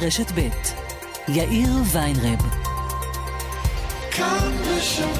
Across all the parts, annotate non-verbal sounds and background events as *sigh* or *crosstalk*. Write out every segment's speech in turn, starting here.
ברשת ב' יאיר ויינרב. כאן בשם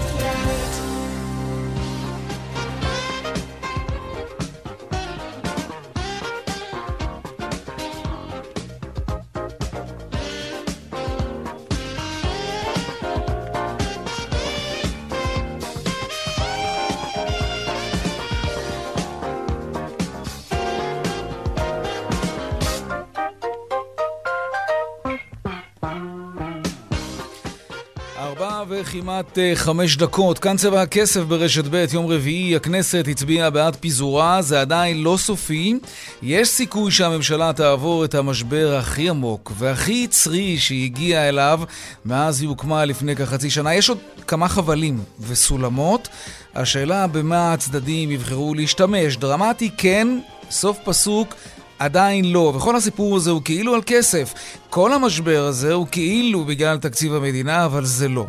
כמעט uh, חמש דקות. כאן צבע הכסף ברשת ב', יום רביעי, הכנסת הצביעה בעד פיזורה, זה עדיין לא סופי. יש סיכוי שהממשלה תעבור את המשבר הכי עמוק והכי יצרי שהיא הגיעה אליו מאז היא הוקמה לפני כחצי שנה. יש עוד כמה חבלים וסולמות. השאלה במה הצדדים יבחרו להשתמש. דרמטי כן, סוף פסוק. עדיין לא, וכל הסיפור הזה הוא כאילו על כסף. כל המשבר הזה הוא כאילו בגלל תקציב המדינה, אבל זה לא.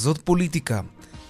זאת פוליטיקה,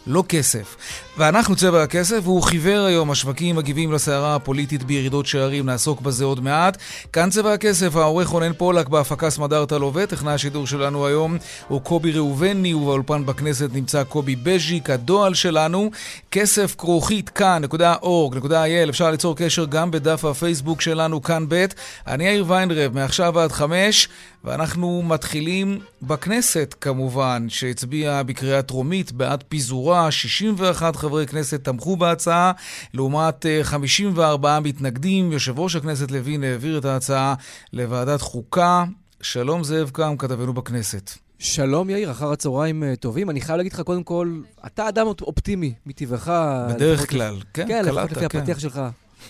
לא כסף. ואנחנו צבע הכסף, והוא חיוור היום, השווקים מגיבים לסערה הפוליטית בירידות שערים, נעסוק בזה עוד מעט. כאן צבע הכסף, העורך רונן פולק בהפקה סמדארטה לווה, טכנאי השידור שלנו היום הוא קובי ראובני, ובאולפן בכנסת נמצא קובי בז'יק, הדועל שלנו, כסף כרוכית כאן.org.il, אפשר ליצור קשר גם בדף הפייסבוק שלנו, כאן ב'. אני יאיר ויינרב, מעכשיו עד חמש. ואנחנו מתחילים בכנסת, כמובן, שהצביעה בקריאה טרומית בעד פיזורה. 61 חברי כנסת תמכו בהצעה, לעומת 54 אה, מתנגדים. יושב ראש הכנסת לוין העביר את ההצעה לוועדת חוקה. שלום זאב קם, כתבנו בכנסת. שלום יאיר, אחר הצהריים אה, טובים. אני חייב להגיד לך, קודם כל, אתה אדם אופטימי מטבעך. בדרך כלל, כן, כן, קלטת, כן. כן, לפחות לפי הפתיח שלך.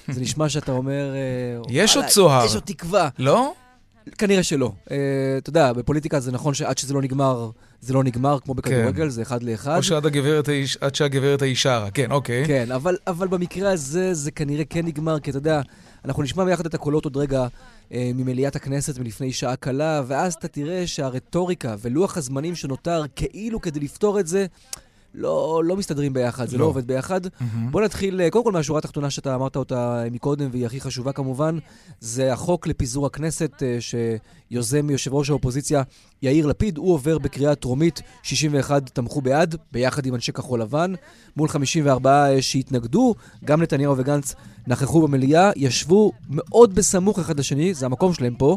זה נשמע שאתה אומר... אה, *laughs* יש עוד צוהר. יש עוד תקווה. לא? כנראה שלא. אתה יודע, בפוליטיקה זה נכון שעד שזה לא נגמר, זה לא נגמר, כמו בכדורגל, כן. זה אחד לאחד. או שעד הגברת, האיש, עד שהגברת היא שרה, כן, אוקיי. כן, אבל, אבל במקרה הזה זה כנראה כן נגמר, כי אתה יודע, אנחנו נשמע ביחד את הקולות עוד רגע uh, ממליאת הכנסת מלפני שעה קלה, ואז אתה תראה שהרטוריקה ולוח הזמנים שנותר כאילו כדי לפתור את זה, לא, לא מסתדרים ביחד, זה לא, לא עובד ביחד. Mm-hmm. בוא נתחיל, אה, קודם כל מהשורה התחתונה שאתה אמרת אותה מקודם, והיא הכי חשובה כמובן, זה החוק לפיזור הכנסת אה, שיוזם יושב ראש האופוזיציה יאיר לפיד. הוא עובר בקריאה טרומית, 61 תמכו בעד, ביחד עם אנשי כחול לבן, מול 54 אה, שהתנגדו, גם נתניהו וגנץ נכחו במליאה, ישבו מאוד בסמוך אחד לשני, זה המקום שלהם פה.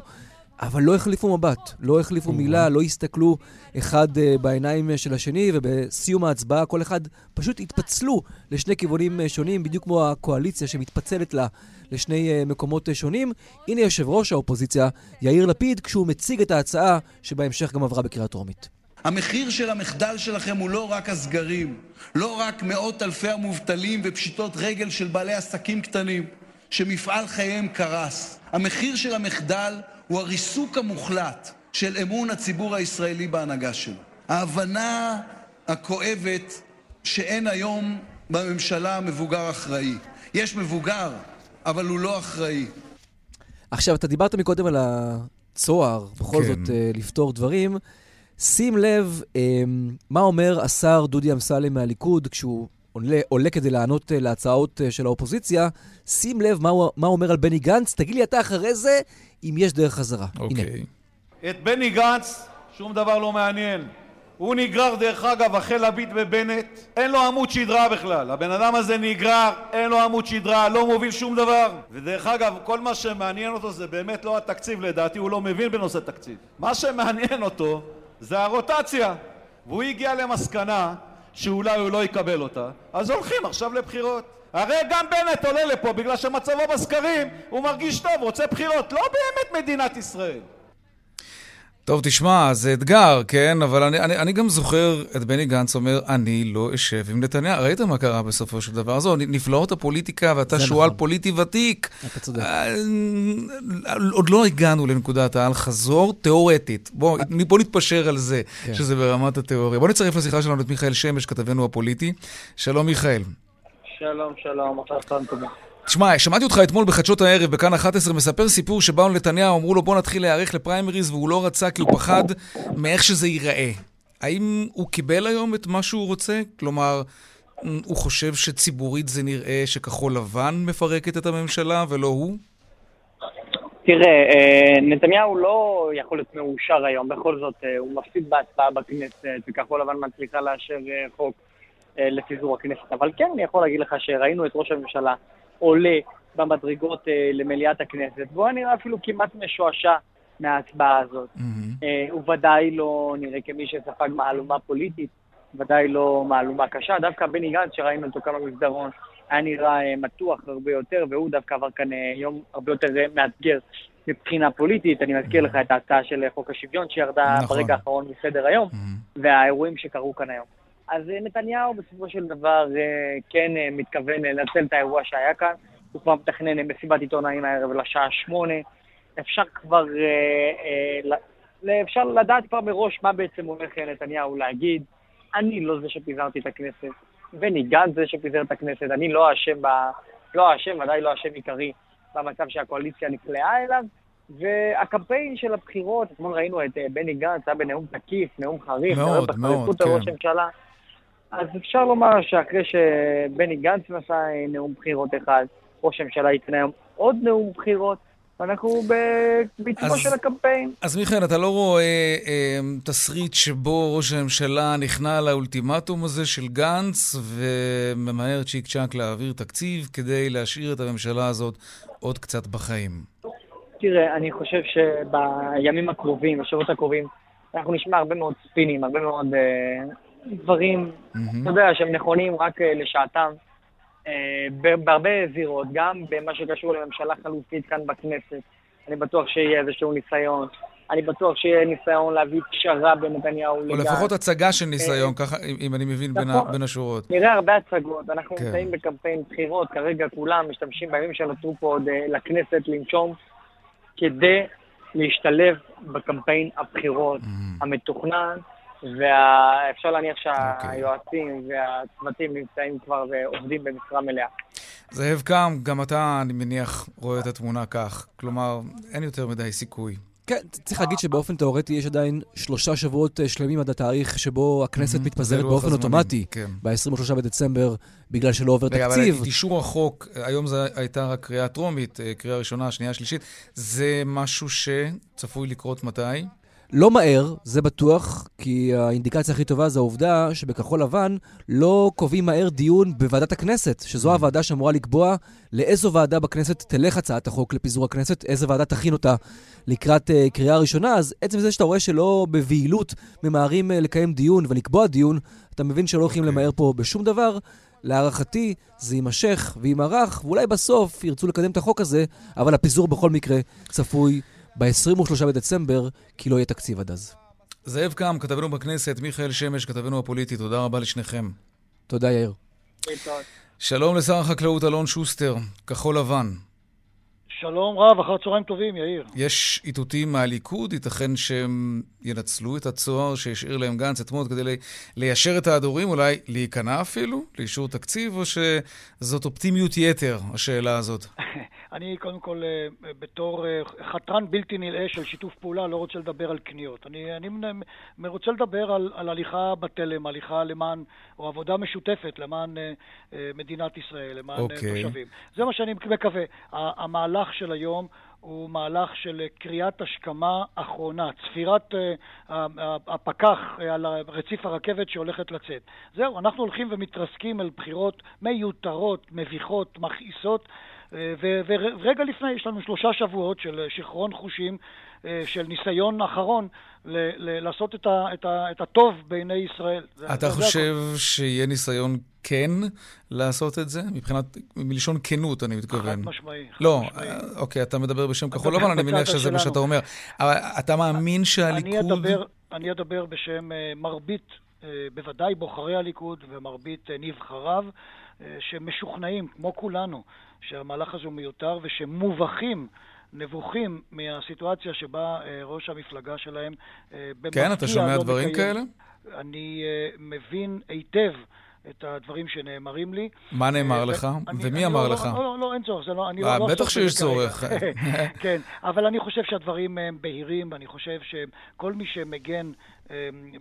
אבל לא החליפו מבט, לא החליפו מילה, לא הסתכלו אחד uh, בעיניים uh, של השני, ובסיום ההצבעה כל אחד פשוט התפצלו לשני כיוונים uh, שונים, בדיוק כמו הקואליציה שמתפצלת לה לשני uh, מקומות uh, שונים. הנה יושב ראש האופוזיציה, יאיר לפיד, כשהוא מציג את ההצעה שבהמשך גם עברה בקריאה טרומית. המחיר של המחדל שלכם הוא לא רק הסגרים, לא רק מאות אלפי המובטלים ופשיטות רגל של בעלי עסקים קטנים, שמפעל חייהם קרס. המחיר של המחדל הוא הריסוק המוחלט של אמון הציבור הישראלי בהנהגה שלו. ההבנה הכואבת שאין היום בממשלה מבוגר אחראי. יש מבוגר, אבל הוא לא אחראי. עכשיו, אתה דיברת מקודם על הצוהר, בכל כן. זאת, uh, לפתור דברים. שים לב um, מה אומר השר דודי אמסלם מהליכוד כשהוא עולה, עולה כדי לענות uh, להצעות uh, של האופוזיציה. שים לב מה הוא, מה הוא אומר על בני גנץ, תגיד לי אתה אחרי זה אם יש דרך חזרה. אוקיי. הנה. את בני גנץ שום דבר לא מעניין. הוא נגרר דרך אגב אחרי לביט ובנט, אין לו עמוד שדרה בכלל. הבן אדם הזה נגרר, אין לו עמוד שדרה, לא מוביל שום דבר. ודרך אגב, כל מה שמעניין אותו זה באמת לא התקציב, לדעתי הוא לא מבין בנושא תקציב. מה שמעניין אותו זה הרוטציה. והוא הגיע למסקנה שאולי הוא לא יקבל אותה, אז הולכים עכשיו לבחירות. הרי גם בנט עולה לפה בגלל שמצבו בסקרים הוא מרגיש טוב, רוצה בחירות, לא באמת מדינת ישראל. טוב, תשמע, זה אתגר, כן? אבל אני, אני, אני גם זוכר את בני גנץ אומר, אני לא אשב עם נתניהו. ראית מה קרה בסופו של דבר? זו, נפלאות הפוליטיקה, ואתה שועל נכון. פוליטי ותיק. אתה צודק. אה, עוד לא הגענו לנקודת האל חזור, תיאורטית. בוא, בוא נתפשר על זה, כן. שזה ברמת התיאוריה. בוא נצטרף לשיחה שלנו את מיכאל שמש, כתבנו הפוליטי. שלום, מיכאל. שלום, שלום, אחר תודה. תשמע, שמעתי אותך אתמול בחדשות הערב, בכאן 11, מספר סיפור שבאו לנתניהו, אמרו לו בוא נתחיל להיערך לפריימריז, והוא לא רצה כי הוא פחד מאיך שזה ייראה. האם הוא קיבל היום את מה שהוא רוצה? כלומר, הוא חושב שציבורית זה נראה שכחול לבן מפרקת את הממשלה ולא הוא? תראה, אה, נתניהו לא יכול להיות מאושר היום, בכל זאת אה, הוא מפסיד בהצבעה בכנסת, וכחול לבן מצליחה לאשר אה, חוק לפיזור הכנסת. אבל כן, אני יכול להגיד לך שראינו את ראש הממשלה עולה במדרגות אה, למליאת הכנסת, והוא היה נראה אפילו כמעט משועשע מההצבעה הזאת. מהמם. אה, הוא ודאי לא נראה כמי שספג מהלומה פוליטית, ודאי לא מהלומה קשה. דווקא בני גנץ, שראינו אותו כאן במסדרון, היה נראה אה, מתוח הרבה יותר, והוא דווקא עבר כאן אה, יום הרבה יותר אה, מאתגר מבחינה פוליטית. אני מזכיר לך את ההצעה של חוק השוויון שירדה נכון. ברגע האחרון מסדר היום, מהמם. והאירועים שקרו כאן היום. אז אה, נתניהו בסופו של דבר אה, כן אה, מתכוון לנצל את האירוע שהיה כאן. הוא כבר מתכנן מסיבת עיתונאים הערב לשעה שמונה. אפשר כבר, אפשר לדעת כבר מראש מה בעצם הולך אה, נתניהו להגיד. אני לא זה שפיזרתי את הכנסת, בני גנץ זה שפיזר את הכנסת, אני לא האשם, ב... לא האשם, ודאי לא האשם עיקרי במצב שהקואליציה נקלעה אליו. והקמפיין של הבחירות, אתמול ראינו את בני גנץ, היה בנאום תקיף, נאום חריף, מאוד, מאוד, על ראש כן. הממשלה. אז אפשר לומר שאחרי שבני גנץ נשא אה, נאום בחירות אחד, ראש הממשלה ייתן היום עוד נאום בחירות, ואנחנו בעיצומו של הקמפיין. אז מיכאל, אתה לא רואה אה, תסריט שבו ראש הממשלה נכנע לאולטימטום הזה של גנץ וממהר צ'יק צ'אק להעביר תקציב כדי להשאיר את הממשלה הזאת עוד קצת בחיים? תראה, אני חושב שבימים הקרובים, בשבועות הקרובים, אנחנו נשמע הרבה מאוד ספינים, הרבה מאוד אה, דברים. אתה יודע, שהם נכונים רק אה, לשעתם, אה, בהרבה זירות, גם במה שקשור לממשלה חלופית כאן בכנסת. אני בטוח שיהיה איזשהו ניסיון. אני בטוח שיהיה ניסיון להביא פשרה בין נתניהו או לגנץ. לפחות הצגה של ניסיון, ככה, אם- אני מבין בין נכון. בין השורות. נראה הרבה הצגות, אנחנו כן. נמצאים בקמפיין בחירות, כרגע כולם משתמשים בימים שנותרו פה עוד אה, לכנסת לנשום, כדי להשתלב בקמפיין הבחירות המתוכנן, ואפשר להניח שהיועצים והצוותים נמצאים כבר ועובדים במשרה מלאה. זאב קם, גם אתה, אני מניח, רואה את התמונה כך. כלומר, אין יותר מדי סיכוי. כן, צריך להגיד שבאופן תאורטי יש עדיין שלושה שבועות אה, שלמים עד התאריך שבו הכנסת Mhm, מתפזרת באופן הזמנים, אוטומטי, כן. ב-23 בדצמבר, בגלל שלא עובר רגע, אבל תקציב. את אישור החוק, היום זו הייתה רק קריאה טרומית, אה, קריאה ראשונה, שנייה, שלישית. זה משהו שצפוי לקרות מתי? לא מהר, זה בטוח, כי האינדיקציה הכי טובה זה העובדה שבכחול לבן לא קובעים מהר דיון בוועדת הכנסת, שזו Mm. הוועדה שאמורה לקבוע לאיזו ועדה בכנסת תלך הצעת החוק לפיזור הכנסת, איזה ועדה תכין אותה לקראת uh, קריאה ראשונה, אז עצם זה שאתה רואה שלא בבהילות ממהרים uh, לקיים דיון ולקבוע דיון, אתה מבין שלא הולכים אוקיי. למהר פה בשום דבר. להערכתי, זה יימשך ויימרח, ואולי בסוף ירצו לקדם את החוק הזה, אבל הפיזור בכל מקרה צפוי ב-23 בדצמבר, כי לא יהיה תקציב עד אז. זאב קם, כתבנו בכנסת, מיכאל שמש, כתבנו הפוליטי, תודה רבה לשניכם. תודה, יאיר. שלום לשר החקלאות אלון שוסטר, כחול לבן. שלום רב, אחר צהריים טובים, יאיר. יש איתותים מהליכוד, ייתכן שהם ינצלו את הצוהר שהשאיר להם גנץ אתמול כדי לי- ליישר את ההדורים, אולי להיכנע אפילו לאישור תקציב, או שזאת אופטימיות יתר, השאלה הזאת? *laughs* אני קודם כל, אה, בתור אה, חתרן בלתי נלאה של שיתוף פעולה, לא רוצה לדבר על קניות. אני, אני רוצה לדבר על, על הליכה בתלם, הליכה למען, או עבודה משותפת למען אה, מדינת ישראל, למען אוקיי. okay. תושבים. זה מה שאני מקווה. המהלך של היום הוא מהלך של קריאת השכמה אחרונה, צפירת ה- הפקח על רציף הרכבת שהולכת לצאת. זהו, אנחנו הולכים ומתרסקים אל בחירות מיותרות, מביכות, מכעיסות. ורגע לפני יש לנו שלושה שבועות של אה, שיכרון חושים, אה, של ניסיון אחרון ל- ל- לעשות את, ה- את, ה- את הטוב בעיני ישראל. אתה חושב שיהיה ניסיון כן לעשות את זה? מבחינת, מלשון כנות, אני הכל. מתכוון. חד משמעי. לא, משמעי. אה, אוקיי, אתה מדבר בשם כחול לבן, אני מניח שזה מה. שאתה אומר. אבל אתה מאמין אני שהליכוד... אדבר, אני אדבר בשם מרבית, בוודאי בוחרי הליכוד ומרבית נבחריו, שמשוכנעים, כמו כולנו, שהמהלך הזה הוא מיותר ושמובכים. נבוכים מהסיטואציה שבה אה, ראש המפלגה שלהם אה, במפתיע כן, אתה שומע לא דברים מקיים- כאלה? אני מבין היטב את הדברים שנאמרים לי. מה נאמר אה, לך? אני- ומי אני אמר לא- לך? לא, לא, לא, אין צורך, זה לא, אה, לא... לא בטח שיש. צורך. *laughs* כן, אבל אני חושב שהדברים הם בהירים, ואני חושב שכל מי שמגן אה,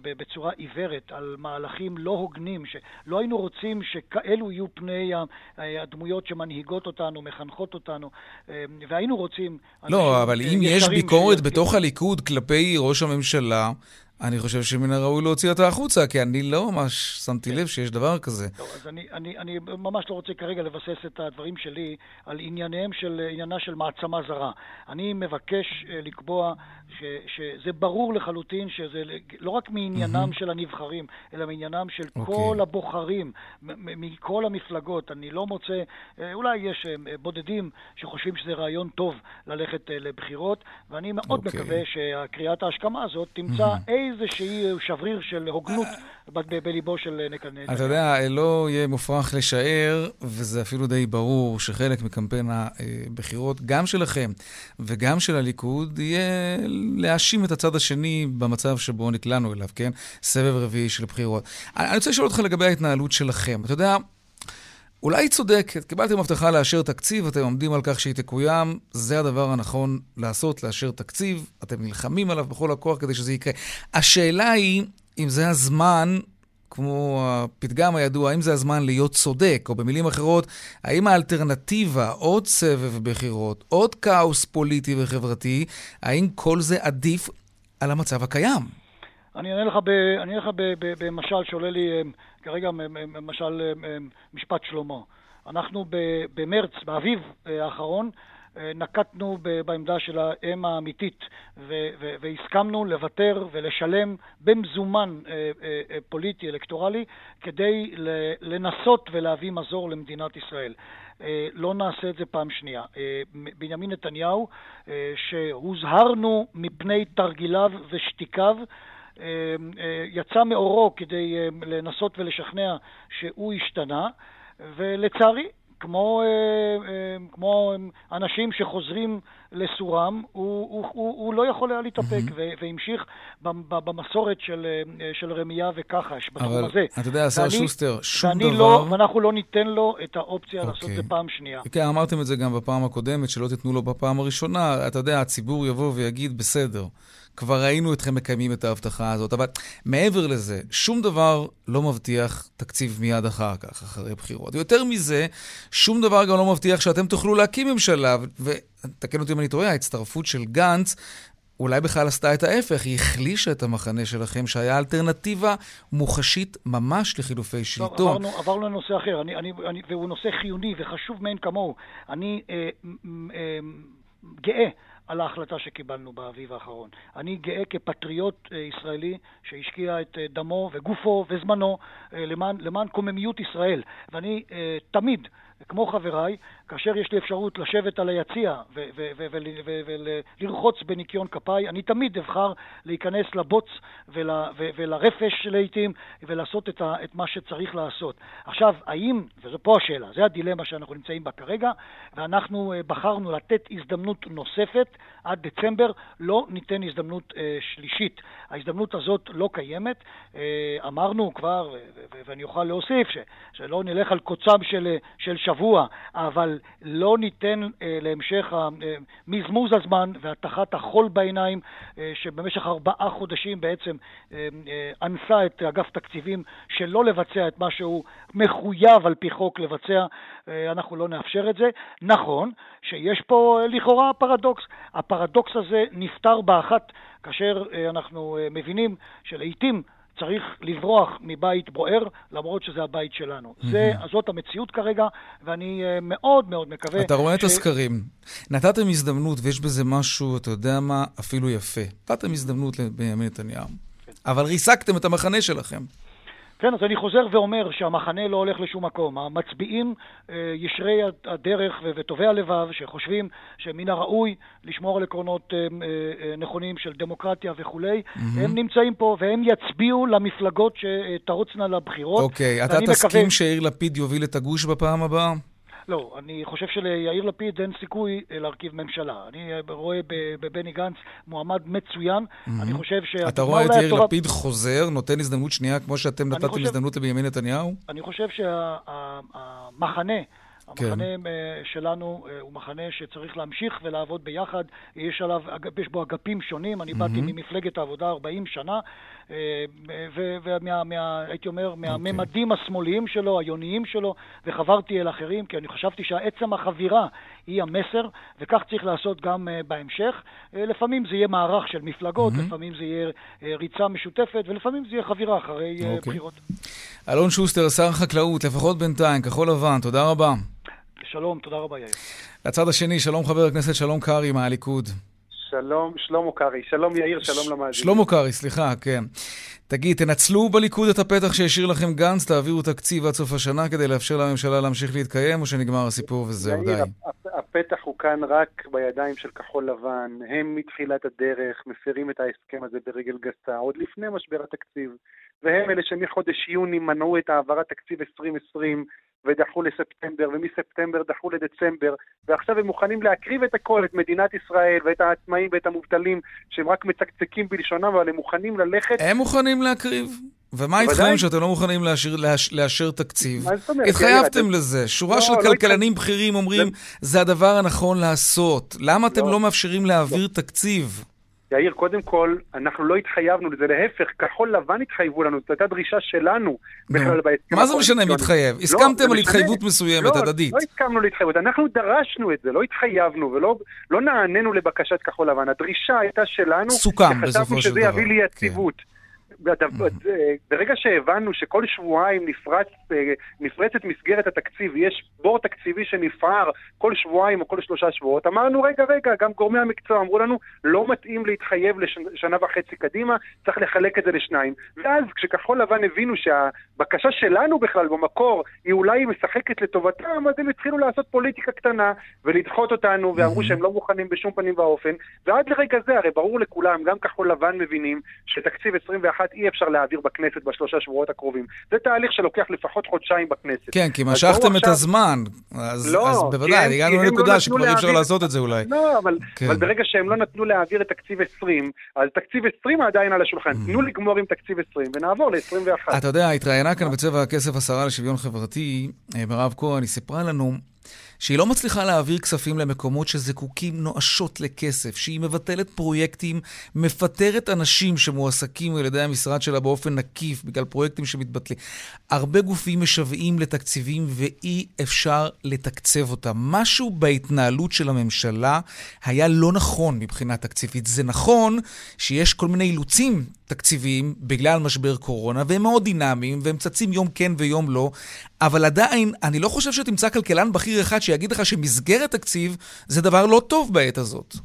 בצורה עיוורת על מהלכים לא הוגנים, שלא היינו רוצים שכאלו יהיו פני הדמויות שמנהיגות אותנו, מחנכות אותנו, אה, והיינו רוצים... לא, אבל אה, אם יש ביקורת שיצביעו. בתוך הליכוד כלפי ראש הממשלה, אני חושב שמן הראוי להוציא אותה החוצה, כי אני לא ממש שמתי לב שיש דבר כזה. טוב, אז אני, אני, אני ממש לא רוצה כרגע לבסס את הדברים שלי על ענייניהם של, עניינה של מעצמה זרה. אני מבקש אה, לקבוע ש, שזה ברור לחלוטין שזה לא רק מעניינם של הנבחרים, אלא מעניינם של אוקיי. כל הבוחרים, מכל המפלגות. אני לא מוצא, אה, אולי יש אה, בודדים שחושבים שזה רעיון טוב ללכת לבחירות, ואני מאוד אוקיי. מקווה שקריאת ההשכמה הזאת תמצא איזשהי שבריר של הוגנות בליבו של אה, נתניהו. אתה יודע, לא יהיה מופרך לשער, וזה אפילו די ברור, שחלק מקמפיין הבחירות, גם שלכם וגם של הליכוד, יהיה להאשים את הצד השני במצב שבו נקלענו אליו, כן? סבב רביעי של בחירות. אני רוצה לשאול אותך לגבי ההתנהלות שלכם. אתה יודע, אולי היא צודקת, קיבלתם הבטחה לאשר תקציב, אתם עומדים על כך שהיא תקוים, זה הדבר הנכון לעשות, לאשר תקציב, אתם נלחמים עליו בכל הכוח כדי שזה יקרה. השאלה היא, אם זה הזמן, כמו הפתגם הידוע, האם זה הזמן להיות צודק, או במילים אחרות, האם האלטרנטיבה, עוד סבב בחירות, עוד כאוס פוליטי וחברתי, האם כל זה עדיף על המצב הקיים? אני אענה לך, ב, אני אענה לך ב, ב, במשל שעולה לי אה, כרגע מ- מ- משל אה, משפט שלמה. אנחנו במרץ, באביב אה, האחרון, אה, נקטנו בעמדה של האם האמיתית והסכמנו לוותר ולשלם במזומן פוליטי, אלקטורלי, כדי לנסות ולהביא מזור למדינת ישראל. לא נעשה את זה פעם שנייה. בנימין נתניהו, שהוזהרנו מפני תרגיליו ושתיקיו, יצא מאורו כדי אה, לנסות ולשכנע שהוא השתנה, ולצערי, כמו, אה, אה, כמו אנשים שחוזרים לסורם, הוא, הוא, הוא, הוא לא יכול היה להתאפק, ו- והמשיך במסורת של, אה, של רמייה וכחש בתחום אבל הזה. אתה יודע, השר שוסטר, שום ואני דבר... לא, ואנחנו לא ניתן לו את האופציה לעשות אוקיי. את זה פעם שנייה. כן, אמרתם את זה גם בפעם הקודמת, שלא תיתנו לו בפעם הראשונה. אתה יודע, הציבור יבוא ויגיד, בסדר, כבר ראינו אתכם מקיימים את ההבטחה הזאת, אבל מעבר לזה, שום דבר לא מבטיח תקציב מיד אחר כך, אחרי בחירות. ויותר מזה, שום דבר גם לא מבטיח שאתם תוכלו להקים ממשלה, ותקן אותי אם אני טועה, ההצטרפות של גנץ אולי בכלל עשתה את ההפך, היא החלישה את המחנה שלכם, שהיה אלטרנטיבה מוחשית ממש לחילופי טוב, שלטון. עברנו, עברנו לנושא אחר, אני, אני, אני, והוא נושא חיוני וחשוב מאין כמוהו. אני אה, אה, גאה על ההחלטה שקיבלנו באביב האחרון. אני גאה כפטריוט אה, ישראלי שהשקיע את אה, דמו וגופו וזמנו אה, למען, למען קוממיות ישראל. ואני תמיד, כמו חבריי, כאשר יש לי אפשרות לשבת על היציע ולרחוץ בניקיון כפיי, אני תמיד אבחר להיכנס לבוץ ולרפש לעיתים ולעשות את, את מה שצריך לעשות. עכשיו, האם, וזו פה השאלה, זה הדילמה שאנחנו נמצאים בה כרגע, ואנחנו אה, בחרנו לתת הזדמנות נוספת עד דצמבר, לא ניתן הזדמנות אה, שלישית. ההזדמנות הזאת לא קיימת. אה, אמרנו כבר, ואני אוכל להוסיף, שלא נלך על קוצם של, אה, של שבוע, אבל לא ניתן אה, להמשך אה, מזמוז הזמן והטחת החול בעיניים, אה, שבמשך ארבעה חודשים בעצם אנסה את אגף תקציבים שלא לבצע את מה שהוא מחויב על פי חוק לבצע, אנחנו לא נאפשר את זה. נכון שיש פה לכאורה פרדוקס. הפרדוקס הזה נפתר באחת כאשר אנחנו מבינים שלעיתים צריך לברוח מבית בוער, למרות שזה הבית שלנו. זה, זאת המציאות כרגע, ואני אה, מאוד מאוד מקווה... אתה רואה את ש- הסקרים. נתתם הזדמנות, ויש בזה משהו, אתה יודע מה, אפילו יפה. נתתם הזדמנות לבנימין נתניהו. אבל ריסקתם את המחנה שלכם. כן, אז אני חוזר ואומר שהמחנה לא הולך לשום מקום. המצביעים אה, ישרי הדרך וטובי הלבב, שחושבים שמן הראוי לשמור על עקרונות אה, אה, נכונים של דמוקרטיה וכולי, הם נמצאים פה והם יצביעו למפלגות שתרוצנה לבחירות. אוקיי, אתה ואני תסכים מקווה- שיאיר לפיד יוביל את הגוש בפעם הבאה? לא, אני חושב שליאיר לפיד אין סיכוי אה, להרכיב ממשלה. אני אה, רואה בבני גנץ מועמד מצוין. אני חושב שה... אתה רואה את יאיר לפיד חוזר, נותן הזדמנות שנייה כמו שאתם נתתם הזדמנות לבנימין נתניהו? אני חושב שהמחנה... כן. המחנה כן. שלנו אה, הוא מחנה שצריך להמשיך ולעבוד ביחד, יש, עליו, יש בו אגפים שונים, אני mm-hmm. באתי ממפלגת העבודה 40 שנה, אה, והייתי אומר, אוקיי. מהממדים okay. השמאליים שלו, היוניים שלו, וחברתי אל אחרים, כי אני חשבתי שעצם החבירה היא המסר, וכך צריך לעשות גם בהמשך. לפעמים זה יהיה מערך של מפלגות, mm-hmm. לפעמים זה יהיה ריצה משותפת, ולפעמים זה יהיה חבירה אחרי okay. אוקיי. בחירות. אלון שוסטר, שר החקלאות, לפחות בינתיים, כחול לבן, תודה רבה. שלום, תודה רבה, יאיר. לצד השני, שלום חבר הכנסת שלום קרעי מהליכוד. שלום, שלמה קרעי. שלום יאיר, שלום למאזינים. שלמה קרעי, סליחה, כן. תגיד, תנצלו בליכוד את הפתח שהשאיר לכם גנץ, תעבירו תקציב עד סוף השנה כדי לאפשר לממשלה להמשיך להתקיים, או שנגמר הסיפור וזהו, די? הפתח הוא כאן רק בידיים של כחול לבן. הם מתחילת הדרך מפרים את ההסכם הזה ברגל גסה, עוד לפני משבר התקציב. והם אלה שמחודש יוני מנעו את העברת תקציב 2020 ודחו לספטמבר, ומספטמבר דחו לדצמבר, ועכשיו הם מוכנים להקריב את הכל, את מדינת ישראל ואת העצמאים ואת המובטלים, שהם רק מצקצקים בלשונם, אבל הם מוכנים ללכת... הם מוכנים להקריב? ומה איתכם שאתם לא מוכנים לאשר, לאשר, לאשר תקציב? התחייבתם לזה. שורה לא, של לא כלכלנים בכירים אומרים, זה הדבר הנכון לעשות. למה אתם לא, לא מאפשרים להעביר תקציב? יאיר, קודם כל, אנחנו לא התחייבנו לזה, להפך, כחול לבן התחייבו לנו, זאת הייתה דרישה שלנו בכלל בהסכם. מה זה משנה מי התחייב? לא, הסכמתם על התחייבות מסוימת, הדדית. לא הסכמנו להתחייבות, אנחנו דרשנו את זה, לא התחייבנו ולא לא נענינו לבקשת כחול לבן. הדרישה הייתה שלנו, סוכם בסופו של דבר. שחשבנו שזה יביא לי יציבות. כן. ברגע שהבנו שכל שבועיים נפרץ, אה, נפרצת מסגרת התקציב, יש בור תקציבי שנפער כל שבועיים או כל שלושה שבועות, אמרנו, רגע, רגע, גם גורמי המקצוע אמרו לנו, לא מתאים להתחייב לשנה וחצי קדימה, צריך לחלק את זה לשניים. ואז כשכחול לבן הבינו שהבקשה שלנו בכלל במקור היא אולי משחקת לטובתם, אז הם התחילו לעשות פוליטיקה קטנה ולדחות אותנו, ואמרו שהם לא מוכנים בשום פנים ואופן, ועד לרגע זה, הרי ברור לכולם, גם כחול לבן מבינים שתקציב 21 אי אפשר להעביר בכנסת בשלושה שבועות הקרובים. זה תהליך שלוקח לפחות חודשיים בכנסת. כן, כי משכתם את הזמן. אז, לא, אז בוודאי, הגענו לא לנקודה לא שכבר אי אפשר לעשות את זה אולי. לא, אבל, כן. אבל ברגע שהם לא נתנו להעביר את תקציב 20, אז תקציב 20 עדיין על השולחן. Mm. תנו לגמור עם תקציב 20 ונעבור ל-21. אתה יודע, התראיינה כאן בצבע הכסף השרה לשוויון חברתי, אה, מירב כהן, היא סיפרה לנו שהיא לא מצליחה להעביר כספים למקומות שזקוקים נואשות לכסף, שהיא מבטלת פרויקטים, מפטרת אנשים שמועסקים על ידי המשרד שלה באופן עקיף בגלל פרויקטים שמתבטלים. הרבה גופים משוועים לתקציבים ואי אפשר לתקצב אותם. משהו בהתנהלות של הממשלה היה לא נכון מבחינה תקציבית. זה נכון שיש כל מיני אילוצים תקציביים בגלל משבר קורונה, והם מאוד דינמיים, והם צצים יום כן ויום לא, אבל עדיין, אני לא חושב שתמצא כלכלן בכיר אחד שיגיד לך שמסגרת תקציב זה דבר לא טוב בעת הזאת.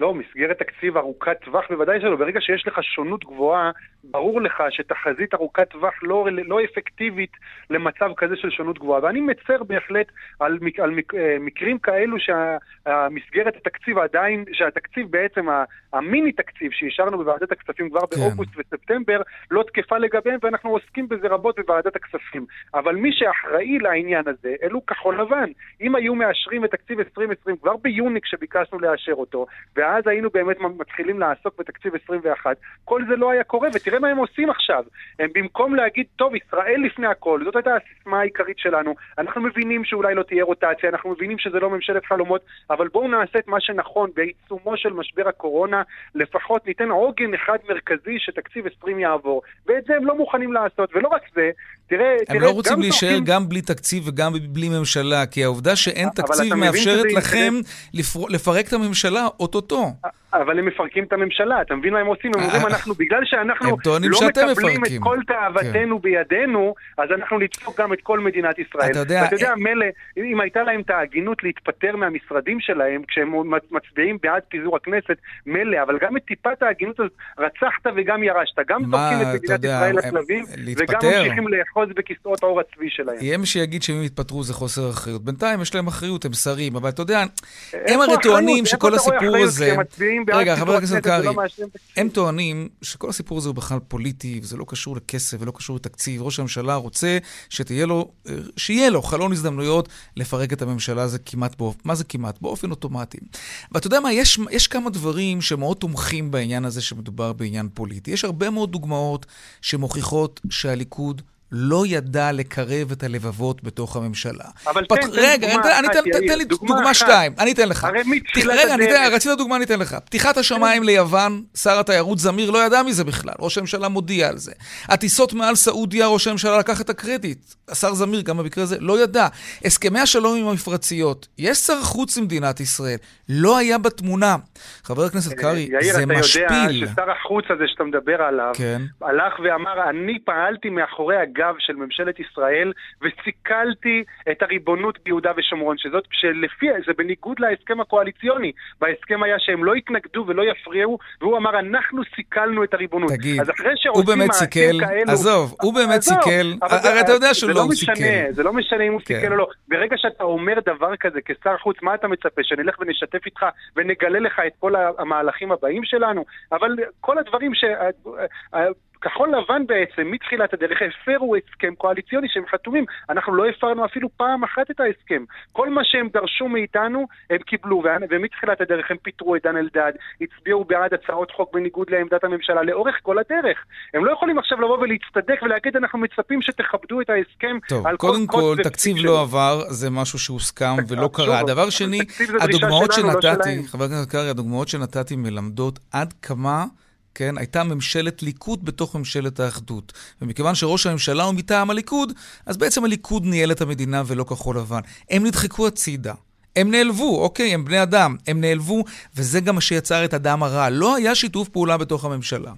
לא, מסגרת תקציב ארוכת טווח בוודאי שלא. ברגע שיש לך שונות גבוהה, ברור לך שתחזית ארוכת טווח לא, לא אפקטיבית למצב כזה של שונות גבוהה. ואני מצר בהחלט על, על אה, מקרים כאלו שהמסגרת התקציב עדיין, שהתקציב בעצם, המיני תקציב שאישרנו בוועדת הכספים כבר כן. באוגוסט וספטמבר, לא תקפה לגביהם, ואנחנו עוסקים בזה רבות בוועדת הכספים. אבל מי שאחראי לעניין הזה, אלו כחול לבן. אם היו מאשרים את תקציב 2020 כבר ביוני כשביקשנו לאשר אותו, ואז היינו באמת מתחילים לעסוק בתקציב 21, כל זה לא היה קורה, ותראה מה הם עושים עכשיו. הם במקום להגיד, טוב, ישראל לפני הכל, זאת הייתה הסיסמה העיקרית שלנו, אנחנו מבינים שאולי לא תהיה רוטציה, אנחנו מבינים שזה לא ממשלת חלומות, אבל בואו נעשה את מה שנכון בעיצומו של משבר הקורונה, לפחות ניתן עוגן אחד מרכזי שתקציב 20 יעבור. ואת זה הם לא מוכנים לעשות, ולא רק זה, תראה, הם תראה, לא רוצים להישאר זוכים... גם בלי תקציב וגם בלי ממשלה, כי העובדה שאין תקציב מאפשרת לכם לפר... לפרק את הממשלה אוטוטו. אבל הם מפרקים את הממשלה, אתה מבין מה הם עושים? הם אומרים, אה, אנחנו, בגלל שאנחנו לא מקבלים את כל תאוותנו כן. בידינו, אז אנחנו נדפוק גם את כל מדינת ישראל. אתה יודע... אה, מילא, אם הייתה להם את ההגינות להתפטר מהמשרדים שלהם, כשהם מצביעים בעד פיזור הכנסת, מילא, אבל גם את טיפת ההגינות הזאת, רצחת וגם ירשת. גם זורקים את מדינת ישראל לכלבים, וגם ממשיכים לאחוז בכיסאות עור הצבי שלהם. יהיה מי שיגיד שאם יתפטרו זה חוסר אחריות. בינתיים יש להם אחריות, הם שרים, אבל אתה יודע, הם הרי טוענים שכל הסיפור הזה... מצביעים בעד רגע, פיזור חבר הכנסת הכנסת קרעי, תקציב. הם טוענים שכל הסיפור הזה הוא בכלל פוליטי, וזה לא קשור לכסף ולא קשור לתקציב. ראש הממשלה רוצה שתהיה לו, אה, שיהיה לו חלון הזדמנויות לפרק את הממשלה הזה כמעט באופן, מה זה כמעט? באופן אוטומטי. ואתה יודע מה, יש, יש כמה דברים שמאוד תומכים בעניין הזה שמדובר בעניין פוליטי. יש הרבה מאוד דוגמאות שמוכיחות שהליכוד לא ידע לקרב את הלבבות בתוך הממשלה. אבל פת... תן- תן רגע, דוגמה אני, אני, אחת, תן, תן, יאיר, תן לי דוגמה דוגמה. שתיים, אני אתן לך. הרי מתחילת רגע, אני אתן, הדרך- רצית דוגמה, אני אתן לך. פתיחת השמיים ליוון, שר התיירות זמיר לא ידע מזה בכלל, ראש הממשלה מודיע על זה. הטיסות מעל סעודיה, ראש הממשלה לקח את הקרדיט. השר זמיר, גם במקרה הזה, לא ידע. הסכמי השלום עם המפרציות, יש שר חוץ במדינת ישראל, לא היה בתמונה. חבר הכנסת קרעי, יאיר, זה אתה יודע משפיל. ששר החוץ הזה שאתה מדבר עליו, כן. הלך ואמר, אני פעלתי מאחורי הגב של ממשלת ישראל וסיכלתי את הריבונות ביהודה ושומרון, שזאת, שלפי, זה בניגוד להסכם הקואליציוני. בהסכם היה שהם לא יתנגדו ולא יפריעו, והוא אמר, אנחנו סיכלנו את הריבונות. תגיד, אז אחרי הוא באמת סיכל, כאלו... עזוב, הוא באמת עזוב, סיכל, הרי אתה יודע שלא, לא משנה, סיכל. זה לא משנה אם הוא כן. סיכל או לא. ברגע שאתה אומר דבר כזה כשר חוץ, מה אתה מצפה? שנלך ונשתף איתך ונגלה לך את כל המהלכים הבאים שלנו? אבל כל הדברים ש... כחול לבן בעצם, מתחילת הדרך, הפרו הסכם קואליציוני שהם חתומים. אנחנו לא הפרנו אפילו פעם אחת את ההסכם. כל מה שהם דרשו מאיתנו, הם קיבלו, ומתחילת הדרך הם פיטרו את דן אלדד, הצביעו בעד הצעות חוק בניגוד לעמדת הממשלה לאורך כל הדרך. הם לא יכולים עכשיו לבוא ולהצטדק ולהגיד, אנחנו מצפים שתכבדו את ההסכם טוב, על קודם כל כל, קוד תקציב לא. עבר, זה משהו שהוסכם ולא שוב, קרה. דבר שני, הדוגמאות לא שנתתי. חבר הכנסת קרעי, הדוגמאות שנתתי מלמדות עד כמה... כן, הייתה ממשלת ליכוד בתוך ממשלת האחדות. ומכיוון שראש הממשלה הוא מטעם הליכוד, אז בעצם הליכוד ניהל את המדינה ולא כחול לבן. הם נדחקו הצידה. הם נעלבו, אוקיי, הם בני אדם, הם נעלבו, וזה גם מה שיצר את הדם הרע. לא היה שיתוף פעולה בתוך הממשלה.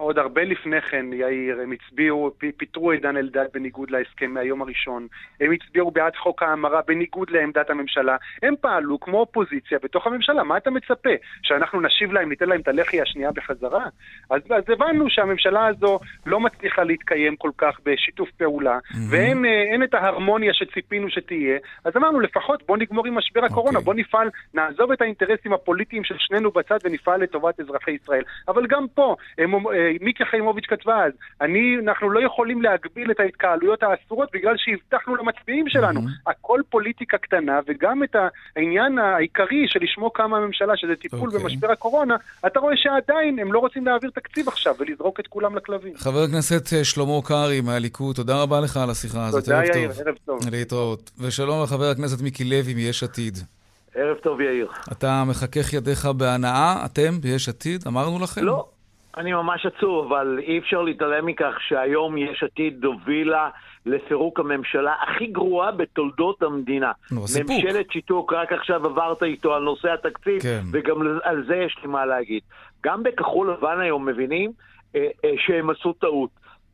עוד הרבה לפני כן, יאיר, הם הצביעו, פיטרו את דן אלדד בניגוד להסכם מהיום הראשון. הם הצביעו בעד חוק ההמרה בניגוד לעמדת הממשלה. הם פעלו כמו אופוזיציה בתוך הממשלה. מה אתה מצפה? שאנחנו נשיב להם, ניתן להם את הלחי השנייה בחזרה? אז, אז הבנו שהממשלה הזו לא מצליחה להתקיים כל כך בשיתוף פעולה, ואין אה, את ההרמוניה שציפינו שתהיה. אז אמרנו, לפחות בוא נגמור עם משבר הקורונה, אוקיי. בוא נפעל, נעזוב את האינטרסים הפוליטיים של שנינו בצד ונפעל לטובת אזרחי ישראל. אבל גם פה, הם, אה, מיקי חיימוביץ' כתבה אז, אני, אנחנו לא יכולים להגביל את ההתקהלויות האסורות בגלל שהבטחנו למצביעים שלנו. הכל פוליטיקה קטנה, וגם את העניין העיקרי שלשמו קמה הממשלה, שזה טיפול אוקיי. במשבר הקורונה, אתה רואה שעדיין הם לא רוצים להעביר תקציב עכשיו ולזרוק את כולם לכלבים. חבר הכנסת אה, שלמה קרעי מהליכוד, תודה רבה לך על השיחה הזאת. תודה ערב יאיר, טוב. ערב טוב. להתראות. ושלום לחבר הכנסת מיקי לוי מיש עתיד. ערב טוב, יאיר. אתה מחכך ידיך בהנאה, אתם ביש עתיד, אמרנו לכם? לא, אני ממש עצוב, אבל אי אפשר להתעלם מכך שהיום יש עתיד הובילה לפירוק הממשלה הכי גרועה בתולדות המדינה. נו, סיפוק. ממשלת שיתוק, רק עכשיו עברת איתו על נושא התקציב, כן. וגם על זה יש לי מה להגיד. גם בכחול לבן היום מבינים אה, אה, שהם עשו טעות.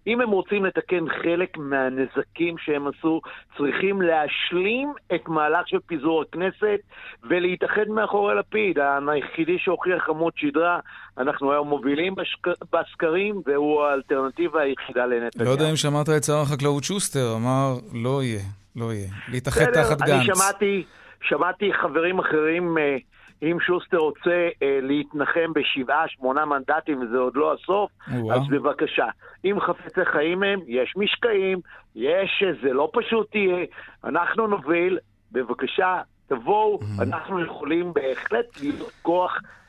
אם הם רוצים לתקן חלק מהנזקים שהם עשו, צריכים להשלים את מהלך של פיזור הכנסת ולהתאחד מאחורי לפיד. היחידי שהוכיח עמוד שדרה, אנחנו היום מובילים בשק... בסקרים, והוא האלטרנטיבה היחידה לנתניהו. לא יודע אם שמעת את שר החקלאות שוסטר, אמר, לא יהיה, לא יהיה. להתאחד תחת אני גנץ. שמעתי, שמעתי חברים אחרים, אה, אם שוסטר רוצה אה, להתנחם בשבעה, שמונה מנדטים וזה עוד לא הסוף, או-אה. אז בבקשה. אם חפצי חיים הם, יש משקעים, יש, אה, זה לא פשוט תהיה, אנחנו נוביל, בבקשה, תבואו, Mm-hmm. אנחנו יכולים בהחלט להיות כוח אה, אה,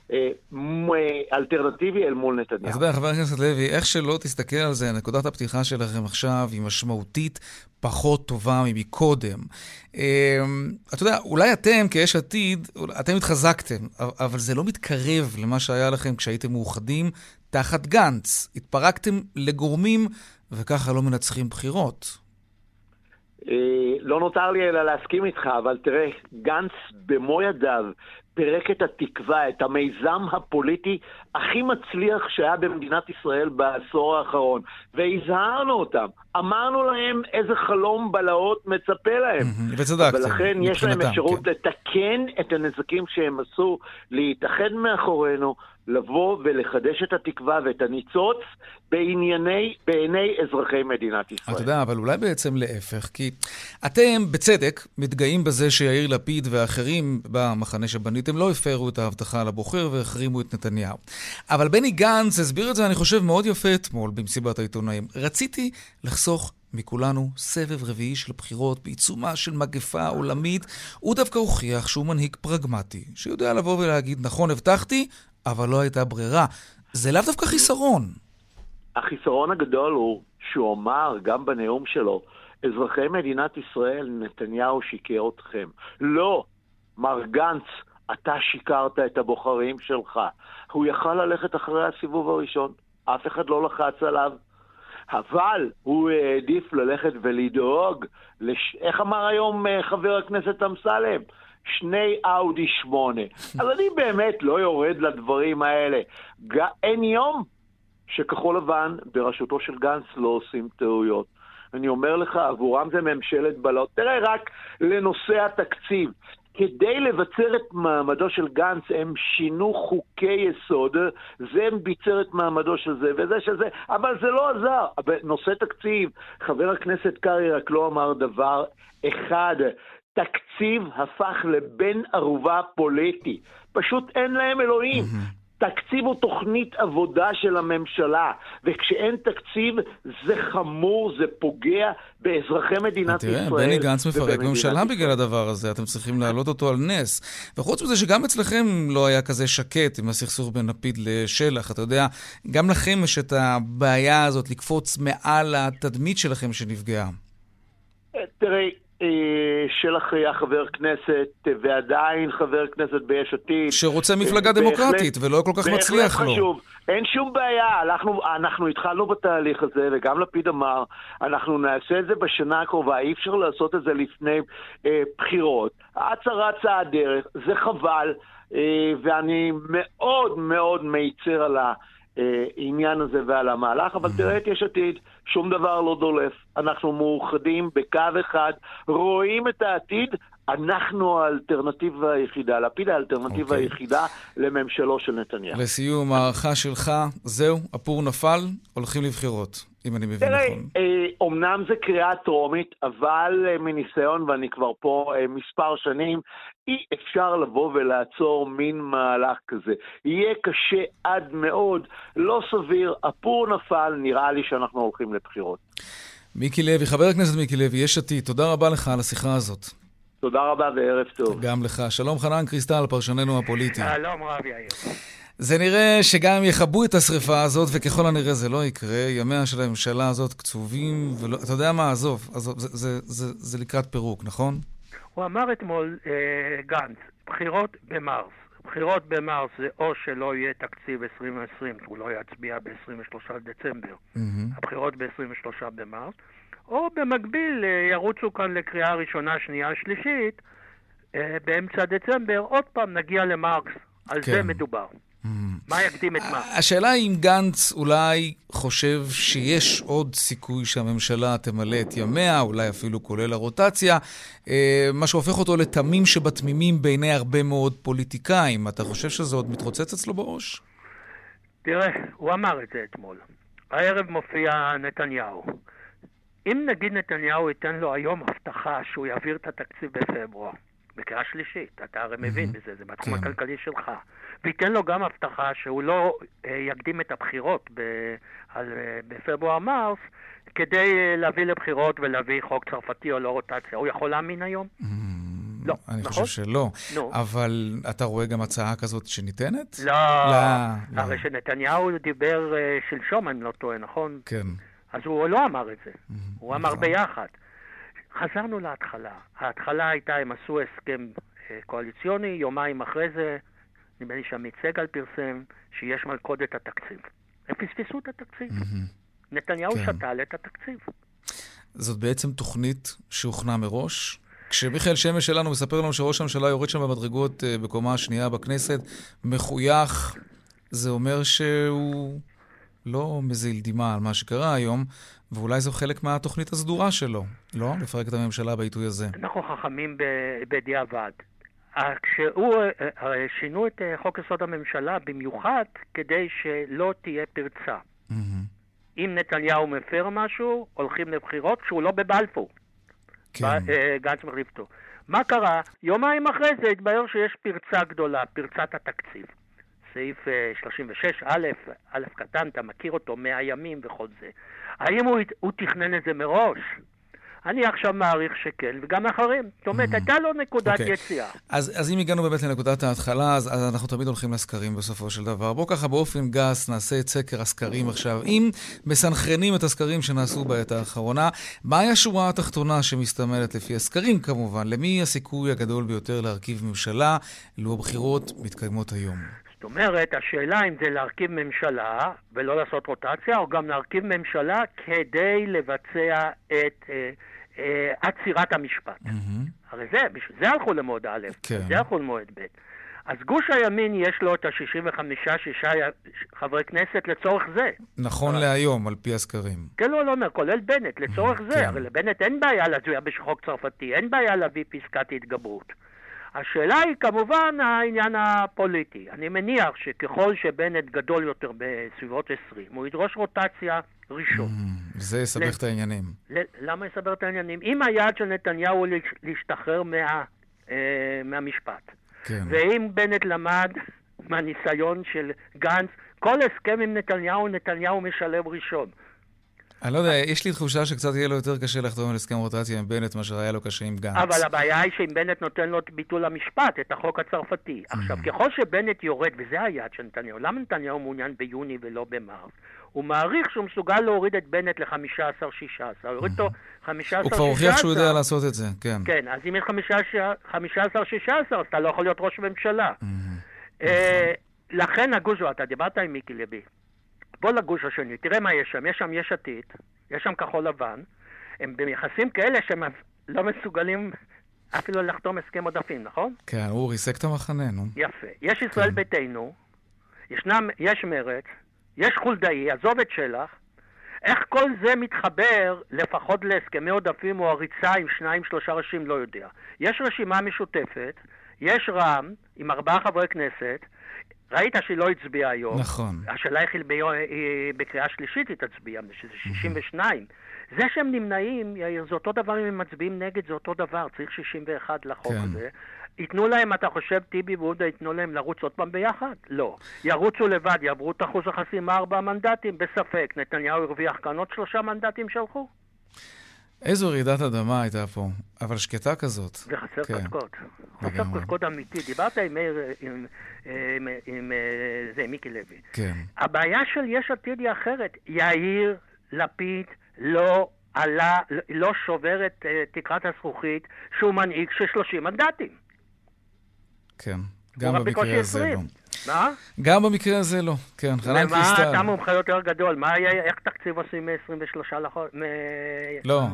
אלטרנטיבי אל מול נתניהו. אתה יודע, חבר הכנסת לוי, איך שלא תסתכל על זה, נקודת הפתיחה שלכם עכשיו היא משמעותית פחות טובה ממקודם. אמ, אתה יודע, אולי אתם, כיש עתיד, אתם התחזקתם, אבל זה לא מתקרב למה שהיה לכם כשהייתם מאוחדים תחת גנץ. התפרקתם לגורמים, וככה לא מנצחים בחירות. אה, לא נותר לי אלא להסכים איתך, אבל תראה, גנץ במו ידיו פירק את התקווה, את המיזם הפוליטי הכי מצליח שהיה במדינת ישראל בעשור האחרון. והזהרנו אותם, אמרנו להם איזה חלום בלהות מצפה להם. וצדקתם, ולכן יש להם אפשרות כן. לתקן את הנזקים שהם עשו, להתאחד מאחורינו, לבוא ולחדש את התקווה ואת הניצוץ בענייני, בעיני אזרחי מדינת ישראל. אתה יודע, אבל אולי בעצם להפך, כי אתם, בצדק, מתגאים בזה שיאיר לפיד ואחרים במחנה שבניתם לא הפרו את ההבטחה לבוחר והחרימו את נתניהו. אבל בני גנץ הסביר את זה, אני חושב, מאוד יפה אתמול במסיבת העיתונאים. רציתי לחסוך מכולנו סבב רביעי של בחירות בעיצומה של מגפה עולמית, הוא דווקא הוכיח שהוא מנהיג פרגמטי, שיודע לבוא ולהגיד, נכון, הבטחתי, אבל לא הייתה ברירה. זה לאו דווקא חיסרון. החיסרון הגדול הוא שהוא אמר, גם בנאום שלו, אזרחי מדינת ישראל, נתניהו שיקר אתכם. לא, מר גנץ, אתה שיקרת את הבוחרים שלך. הוא יכל ללכת אחרי הסיבוב הראשון, אף אחד לא לחץ עליו. אבל הוא העדיף ללכת ולדאוג, לש... איך אמר היום אה, חבר הכנסת אמסלם? שני אאודי שמונה. *laughs* אז אני באמת לא יורד לדברים האלה. ג... אין יום שכחול לבן בראשותו של גנץ לא עושים טעויות. אני אומר לך, עבורם זה ממשלת בלון. תראה, רק לנושא התקציב. כדי לבצר את מעמדו של גנץ, הם שינו חוקי יסוד, זה ביצר את מעמדו של זה וזה של זה, אבל זה לא עזר. נושא תקציב, חבר הכנסת קרעי רק לא אמר דבר אחד, תקציב הפך לבן ערובה פוליטי. פשוט אין להם אלוהים. תקציב הוא תוכנית עבודה של הממשלה, וכשאין תקציב זה חמור, זה פוגע באזרחי מדינת תראה, ישראל. תראה, בני גנץ מפרק ממשלה בגלל הדבר הזה, אתם צריכים להעלות אותו על נס. וחוץ מזה שגם אצלכם לא היה כזה שקט עם הסכסוך בין לפיד לשלח, אתה יודע, גם לכם יש את הבעיה הזאת לקפוץ מעל התדמית שלכם שנפגעה. תראה, שלח היה חבר כנסת, ועדיין חבר כנסת ביש עתיד. שרוצה מפלגה דמוקרטית, ולא כל כך מצליח לו. חשוב. אין שום בעיה, אנחנו, אנחנו התחלנו בתהליך הזה, וגם לפיד אמר, אנחנו נעשה את זה בשנה הקרובה, אי אפשר לעשות את זה לפני אה, בחירות. אצה רצה הדרך, זה חבל, אה, ואני מאוד מאוד מיצר על ה... העניין הזה ועל המהלך, אבל תראה את יש עתיד, שום דבר לא דולף. אנחנו מאוחדים בקו אחד, רואים את העתיד, אנחנו האלטרנטיבה היחידה, לפיד האלטרנטיבה okay. אוקיי. היחידה לממשלו של נתניהו. לסיום, הערכה שלך, זהו, הפור נפל, הולכים לבחירות. אם אני מבין תראה, נכון. תראה, אומנם זה קריאה טרומית, אבל אה, מניסיון, ואני כבר פה אה, מספר שנים, אי אפשר לבוא ולעצור מין מהלך כזה. יהיה קשה עד מאוד, לא סביר, הפור נפל, נראה לי שאנחנו הולכים לבחירות. מיקי לוי, חבר הכנסת מיקי לוי, יש עתיד, תודה רבה לך על השיחה הזאת. תודה רבה וערב טוב. גם לך. שלום חנן קריסטל, פרשננו הפוליטי. שלום רב יאיר. זה נראה שגם אם יכבו את השריפה הזאת, וככל הנראה זה לא יקרה, ימיה של הממשלה הזאת קצובים, ולא, אתה יודע מה, עזוב, עזוב זה, זה, זה, זה, לקראת פירוק, נכון? הוא אמר אתמול, אה, גנץ, בחירות במרס. בחירות במרס זה או שלא יהיה תקציב 2020, הוא לא יצביע ב-23 דצמבר, mm-hmm. הבחירות ב-23 במרס, או במקביל אה, ירוצו כאן לקריאה ראשונה, שנייה, שלישית, אה, באמצע דצמבר, עוד פעם נגיע למרקס. על כן. זה מדובר. מה יקדים את מה? השאלה היא אם גנץ אולי חושב שיש עוד סיכוי שהממשלה תמלא את ימיה, אולי אפילו כולל הרוטציה, אה, מה שהופך אותו לתמים שבתמימים בעיני הרבה מאוד פוליטיקאים. אתה חושב שזה עוד מתרוצץ אצלו בראש? תראה, הוא אמר את זה אתמול. הערב מופיע נתניהו. אם נגיד נתניהו ייתן לו היום הבטחה שהוא יעביר את התקציב בפברואר, בקריאה שלישית, אתה הרי מבין בזה, זה בתחום כן. הכלכלי שלך. וייתן לו גם הבטחה שהוא לא אה, יקדים את הבחירות אה, בפברואר-מרס כדי אה, להביא לבחירות ולהביא חוק צרפתי או לא רוטציה. הוא יכול להאמין היום? לא, אני נכון? חושב שלא. No. אבל אתה רואה גם הצעה כזאת שניתנת? לא, לא, לא. הרי שנתניהו דיבר שלשום, אני לא טועה, נכון? כן. אז הוא לא אמר את זה, הוא אמר נכון. ביחד. חזרנו להתחלה. ההתחלה הייתה, הם עשו הסכם קואליציוני, יומיים אחרי זה נדמה לי שעמית סגל פרסם שיש מלכודת התקציב. הם פספסו את התקציב. Mm-hmm. נתניהו כן. שתל את התקציב. זאת בעצם תוכנית שהוכנה מראש? כשמיכאל שמש שלנו מספר לנו שראש הממשלה יורד שם במדרגות uh, בקומה השנייה בכנסת, מחוייך, זה אומר שהוא לא מזיל דמעה על מה שקרה היום, ואולי זו חלק מהתוכנית הסדורה שלו, לא? לפרק את הממשלה בעיתוי הזה. אנחנו חכמים בדיעבד. אה, כשהוא, אה, הרי שינו את אה, חוק יסוד הממשלה במיוחד כדי שלא תהיה פרצה. אם נתניהו מפר משהו, הולכים לבחירות כשהוא לא בבלפור. כן. אה, גנץ מחליף אותו. מה קרה? יומיים אחרי זה התברר שיש פרצה גדולה, פרצת התקציב. סעיף אה, 36, א', א' קטן, אתה מכיר אותו, 100 ימים וכל זה. האם הוא, הוא תכנן את זה מראש? אני עכשיו מעריך שכן, וגם אחרים. זאת אומרת, הייתה לו נקודת אוקיי. יציאה. אז, אז אם הגענו באמת לנקודת ההתחלה, אז, אז אנחנו תמיד הולכים לסקרים בסופו של דבר. בואו ככה באופן גס נעשה את סקר הסקרים עכשיו. אם מסנכרנים את הסקרים שנעשו בעת האחרונה, מהי השורה התחתונה שמסתמנת לפי הסקרים כמובן? למי הסיכוי הגדול ביותר להרכיב ממשלה, לו הבחירות מתקיימות היום? זאת אומרת, השאלה אם זה להרכיב ממשלה ולא לעשות רוטציה, או גם להרכיב ממשלה כדי לבצע את אה, אה, עצירת המשפט. הרי זה, בשביל זה הלכו למועד א', כן. זה הלכו למועד ב'. אז גוש הימין יש לו את ה-65, שישה חברי כנסת לצורך זה. נכון להיום, על פי הסקרים. כן, לא, לא אומר, כולל בנט, לצורך כן. זה. הרי לבנט אין בעיה להצביע בחוק צרפתי, אין בעיה להביא פסקת התגברות. השאלה היא כמובן העניין הפוליטי. אני מניח שככל שבנט גדול יותר בסביבות 20, הוא ידרוש רוטציה ראשון. זה יסבך את העניינים. למה יסבר את העניינים? אם היעד של נתניהו הוא להש- להשתחרר מה, אה, מהמשפט, כן. ואם בנט למד מהניסיון של גנץ, כל הסכם עם נתניהו, נתניהו משלם ראשון. אני לא יודע, יש לי תחושה שקצת יהיה לו יותר קשה לחתום על הסכם רוטציה עם בנט מאשר היה לו קשה עם גנץ. אבל הבעיה היא שאם בנט נותן לו את ביטול המשפט, את החוק הצרפתי. עכשיו, ככל שבנט יורד, וזה היעד של נתניהו, למה נתניהו מעוניין ביוני ולא במרס? הוא מעריך שהוא מסוגל להוריד את בנט ל-15-16. הוא יוריד אותו 15-16. הוא כבר הוכיח שהוא יודע לעשות את זה, כן. כן, אז אם יש 15-16, אז אתה לא יכול להיות ראש ממשלה. אה, לכן הגוש, אתה דיברת עם מיקי לוי. בוא לגוש השני, תראה מה יש שם. יש שם יש עתיד, יש שם כחול לבן. הם ביחסים כאלה שהם לא מסוגלים אפילו לחתום הסכם עודפים, נכון? כן, הוא ריסק את המחנה, נו. יפה. יש ישראל ביתנו, ישנם, יש מרצ, יש חולדאי, עזוב את שלח. איך כל זה מתחבר לפחות להסכמי עודפים או הריצה עם שניים, שלושה ראשים, לא יודע. יש רשימה משותפת, יש רע"מ עם ארבעה חברי כנסת, ראית שהיא לא הצביעה היום. נכון. השאלה איך היא היא בקריאה שלישית היא תצביע, שזה 62. זה שהם נמנעים, יאיר, זה אותו דבר אם הם מצביעים נגד, זה אותו דבר, צריך 61 לחוק כן. הזה. ייתנו להם, אתה חושב, טיבי ועודה ייתנו להם לרוץ עוד פעם ביחד? לא. ירוצו לבד, יעברו את אחוז החסימה ארבעה מנדטים? בספק. נתניהו הרוויח כאן עוד שלושה מנדטים שהלכו? איזו רעידת אדמה הייתה פה, אבל שקטה כזאת. זה חסר כן. קודקוד. חסר. קודקוד אמיתי. דיברת עם מאיר, עם, עם, עם, אה, זה, מיקי לוי. כן. הבעיה של יש עתיד היא אחרת. יאיר לפיד לא עלה, לא שובר את אה, תקרת הזכוכית שהוא מנהיג של 30 מנדטים. כן. גם במקרה הזה 20. לא. מה? גם במקרה הזה לא. כן, חנן קריסטל. אתה מומחה יותר גדול? מה היה, איך תקציב עושים מ-23 לחודש? לא,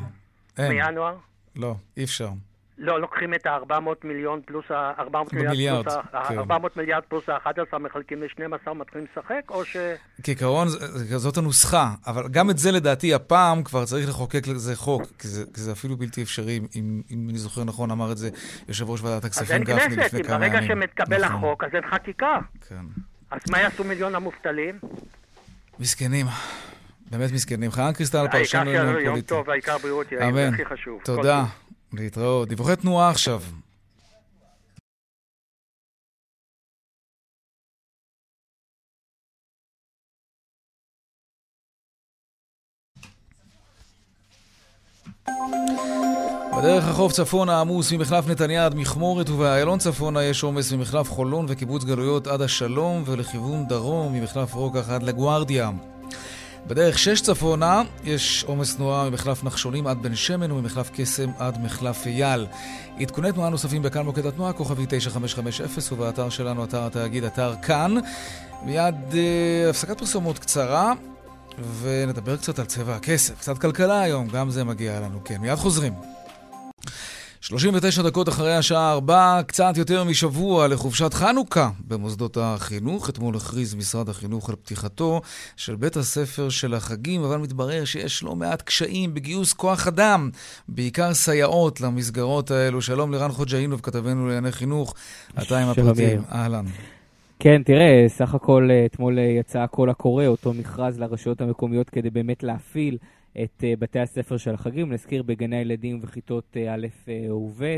אין. מינואר? לא, אי אפשר. לא, לוקחים את ה-400 מיליון פלוס ה-400 מיליארד במיליארד, פלוס כן. 400 מיליארד פלוס ה-11 מחלקים ל-12 ומתחילים לשחק, או ש... כעיקרון, זאת הנוסחה, אבל גם את זה לדעתי הפעם כבר צריך לחוקק לזה חוק, כי זה, כי זה אפילו בלתי אפשרי, אם, אם אני זוכר נכון, אמר את זה יושב ראש ועדת אז הכספים אין גפני כנסת, לפני כמה ימים. ברגע שמתקבל נכון, החוק, אז אין חקיקה. כן. אז מה יעשו מיליון המובטלים? מסכנים, באמת מסכנים. חנן קריסטל, העיקר פרשן שיהיה לעניינים יום פוליטיים. טוב, העיקר בריאות, יאיר, זה. הכי חשוב. תודה. להתראות. דיווחי תנועה עכשיו. בדרך החוף צפונה עמוס ממחלף נתניה עד מכמורת ובאיילון צפונה יש עומס ממחלף חולון וקיבוץ גלויות עד השלום ולכיוון דרום ממחלף רוקח עד לגוארדיה. בדרך שש צפונה יש עומס תנועה ממחלף נחשונים עד בן שמן וממחלף קסם עד מחלף אייל. עדכוני תנועה נוספים בכאן מוקד התנועה, כוכבי 9550 ובאתר שלנו, אתר התאגיד, אתר כאן. מיד אה, הפסקת פרסומות קצרה ונדבר קצת על צבע הכסף. קצת כלכלה היום, גם זה מגיע לנו, כן. מיד חוזרים. 39 דקות אחרי השעה 4, קצת יותר משבוע לחופשת חנוכה במוסדות החינוך. אתמול הכריז משרד החינוך על פתיחתו של בית הספר של החגים, אבל מתברר שיש לא מעט קשיים בגיוס כוח אדם, בעיקר סייעות למסגרות האלו. שלום לרן חוג'אינוב, כתבנו לענייני חינוך. אתה עם הפרטים. אהלן. כן, תראה, סך הכל אתמול יצא הקול הקורא, אותו מכרז לרשויות המקומיות כדי באמת להפעיל את uh, בתי הספר של החגים, נזכיר בגני הילדים וכיתות uh, א' uh, וב',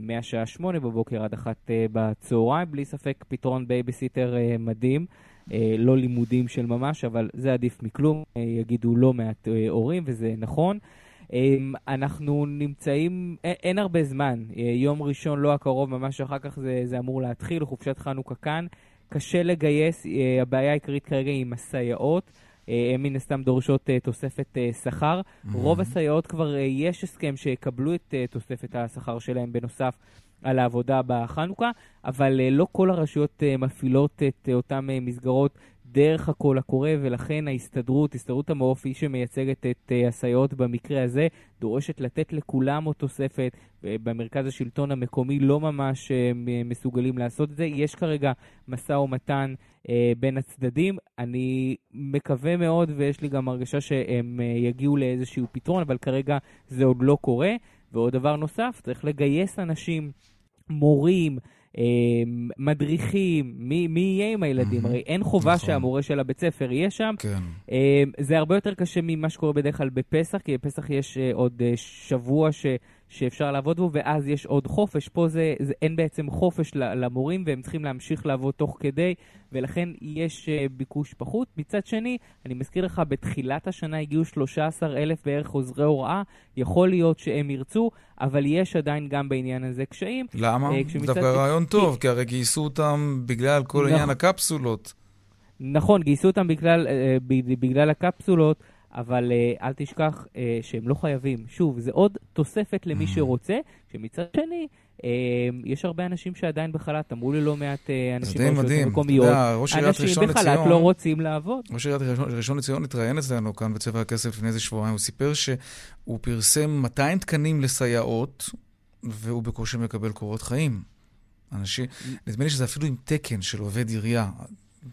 מהשעה שמונה בבוקר עד אחת בצהריים, בלי ספק פתרון בייביסיטר מדהים. לא לימודים של ממש, אבל זה עדיף מכלום, יגידו לא מעט הורים, וזה נכון. Um, אנחנו נמצאים, אין, הרבה זמן, יום ראשון לא הקרוב, ממש אחר כך זה, זה אמור להתחיל, חופשת חנוכה כאן. קשה לגייס, הבעיה העיקרית כרגע היא עם הסייעות. אה, הן מן הסתם דורשות אה, תוספת אה, שכר. Mm-hmm. רוב הסייעות כבר יש הסכם שיקבלו את תוספת השכר שלהם בנוסף על העבודה בחנוכה, אבל לא כל הרשויות מפעילות את אותן מסגרות דרך הקול הקורא, ולכן ההסתדרות, הסתדרות המעוף, היא שמייצגת את הסייעות במקרה הזה, דורשת לתת לכולם עוד תוספת. במרכז השלטון המקומי לא ממש מסוגלים לעשות את זה. יש כרגע משא ומתן בין הצדדים. אני מקווה מאוד, ויש לי גם הרגשה שהם יגיעו לאיזשהו פתרון, אבל כרגע זה עוד לא קורה. ועוד דבר נוסף, צריך לגייס אנשים, מורים, אמ, מדריכים, מי, מי יהיה עם הילדים? הרי אין חובה נכון. שהמורה של הבית ספר יהיה שם. כן. אמ, זה הרבה יותר קשה ממה שקורה בדרך כלל בפסח, כי בפסח יש אה, עוד אה, שבוע ש... שאפשר לעבוד בו, ואז יש עוד חופש. פה זה, זה אין בעצם חופש למורים, והם צריכים להמשיך לעבוד תוך כדי, ולכן יש uh, ביקוש פחות. מצד שני, אני מזכיר לך, בתחילת השנה הגיעו 13 אלף בערך עוזרי הוראה, יכול להיות שהם ירצו, אבל יש עדיין גם בעניין הזה קשיים. למה? זה דווקא רעיון טוב, כי הרי גייסו אותם בגלל כל עניין נכון. הקפסולות. נכון, גייסו אותם בגלל, uh, בגלל הקפסולות. אבל uh, אל תשכח uh, שהם לא חייבים. שוב, זה עוד תוספת למי mm. שרוצה, שמצד שני, uh, יש הרבה אנשים שעדיין בחל"ת, אמרו לי לא מעט uh, אנשים ברשויות מקומיות, אנשים בחל"ת לא רוצים לעבוד. ראש עיריית ראשון לציון התראיין אצלנו כאן בצבע הכסף לפני איזה שבועיים, הוא סיפר שהוא פרסם 200 תקנים לסייעות, והוא בקושי מקבל קורות חיים. אנשים, נדמה לי שזה אפילו עם תקן של עובד עירייה.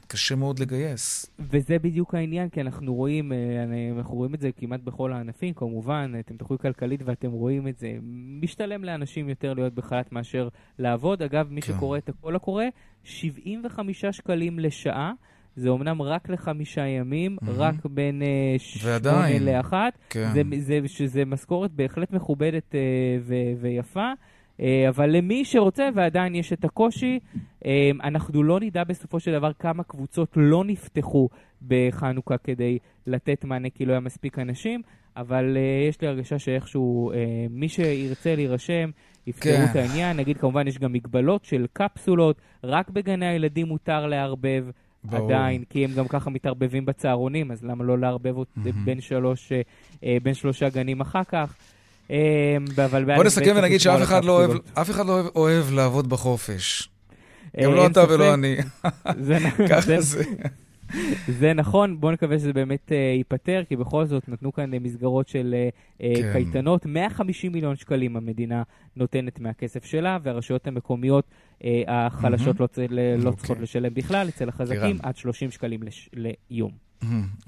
קשה מאוד לגייס. וזה בדיוק העניין, כי אנחנו רואים, אה, אנחנו רואים את זה כמעט בכל הענפים, כמובן, אתם תוכלו כלכלית ואתם רואים את זה. משתלם לאנשים יותר להיות בחל"ת מאשר לעבוד. אגב, מי כן. שקורא את הקול הקורא, 75 שקלים לשעה. זה אומנם רק לחמישה ימים, mm-hmm. רק בין uh, שמונה לאחת. כן. זה, זה, שזה משכורת בהחלט מכובדת uh, ו- ויפה. אה, אבל למי שרוצה ועדיין יש את הקושי, אה, אנחנו לא נדע בסופו של דבר כמה קבוצות לא נפתחו בחנוכה כדי לתת מענה כי לא היה מספיק אנשים, אבל uh, יש לי הרגשה שאיכשהו מי שירצה להירשם, יפתרו כן. את העניין. נגיד, כמובן, יש גם מגבלות של קפסולות, רק בגני הילדים מותר לערבב. ברור. עדיין, כי הם גם ככה מתערבבים בצהרונים, אז למה לא לערבב mm-hmm. בין, שלוש, בין שלושה גנים אחר כך? אמ, בוא נסכם ונגיד שאף אחד לא אוהב, אף אחד לא אוהב לעבוד בחופש. אה, גם לא אתה ולא אני. *laughs* ככה זה. זה נכון, בואו נקווה שזה באמת uh, ייפתר, כי בכל זאת נתנו כאן uh, מסגרות של uh, כן. קייטנות. 150 מיליון שקלים המדינה נותנת מהכסף שלה, והרשויות המקומיות uh, החלשות mm-hmm. לא, צ... לא okay. צריכות אוקיי. לשלם בכלל, אצל החזקים לירן. עד 30 שקלים לש... ליום.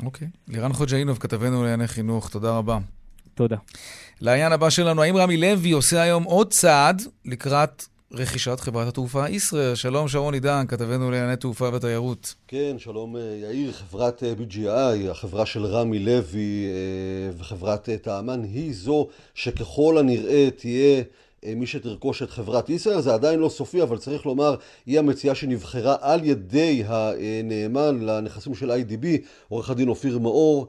אוקיי. Mm-hmm. Okay. לירן חוג'אינוב, כתבנו לענייני חינוך, תודה רבה. תודה. לעניין הבא שלנו, האם רמי לוי עושה היום עוד צעד לקראת רכישת חברת התעופה ישראייר? שלום, שרון עידן, כתבנו לענייני תעופה ותיירות. כן, שלום אה, יאיר. חברת אה, BGI, החברה של רמי לוי אה, וחברת טעמן, היא זו שככל הנראה תהיה... מי שתרכוש את חברת ישראל, זה עדיין לא סופי, אבל צריך לומר, היא המציאה שנבחרה על ידי הנאמן לנכסים של IDB, עורך הדין אופיר מאור,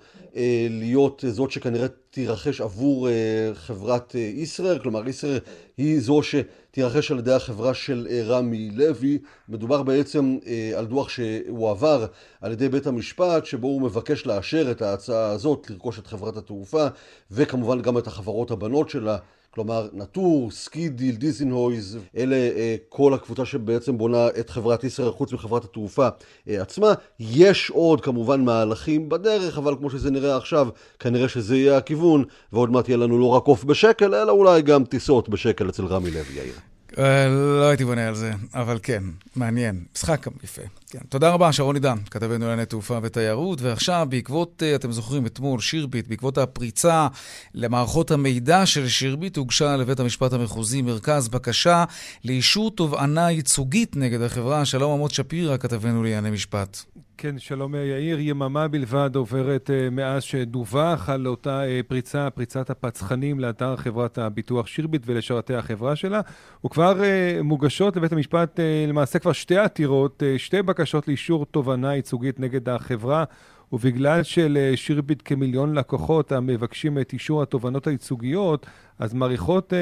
להיות זאת שכנראה תירכש עבור אה, חברת אה, ישראייר, כלומר ישראייר היא זו שתירכש על ידי החברה של אה, רמי לוי. מדובר בעצם על דוח שהועבר על ידי בית המשפט, שבו הוא מבקש לאשר את ההצעה הזאת, לרכוש את חברת התעופה, וכמובן גם את החברות הבנות שלה, כלומר, נטור, סקיידיל, דיזינהויז, אלה אה, כל הקבוצה שבעצם בונה את חברת ישראייר חוץ מחברת התעופה אה, עצמה. יש עוד כמובן מהלכים בדרך, אבל כמו שזה נראה עכשיו, כנראה שזה יהיה הכיוון, ועוד מעט יהיה לנו לא רק עוף בשקל, אלא אולי גם טיסות בשקל אצל רמי לוי, יאיר. אה, לא הייתי בונה על זה, אבל כן, מעניין. משחק יפה. כן. תודה רבה, שרון עידן, כתבנו לענייני תעופה ותיירות. ועכשיו, בעקבות, אה, אתם זוכרים, אתמול שירביט, בעקבות הפריצה למערכות המידע של שירביט, הוגשה לבית המשפט המחוזי מרכז בקשה לאישור תובענה ייצוגית נגד החברה. שלום עמוד שפירא, כתבנו לענייני משפט. כן, שלום יאיר. יממה בלבד עוברת uh, מאז שדווח על אותה uh, פריצה, פריצת הפצחנים לאתר חברת הביטוח שירביט ולשרתי החברה שלה. וכבר מוגשות לבית המשפט למעשה כבר שתי עתירות, שתי בקשות לאישור תובענה ייצוגית נגד החברה. ובגלל שלשירביט כמיליון לקוחות המבקשים את אישור התובענות הייצוגיות, אז מעריכות,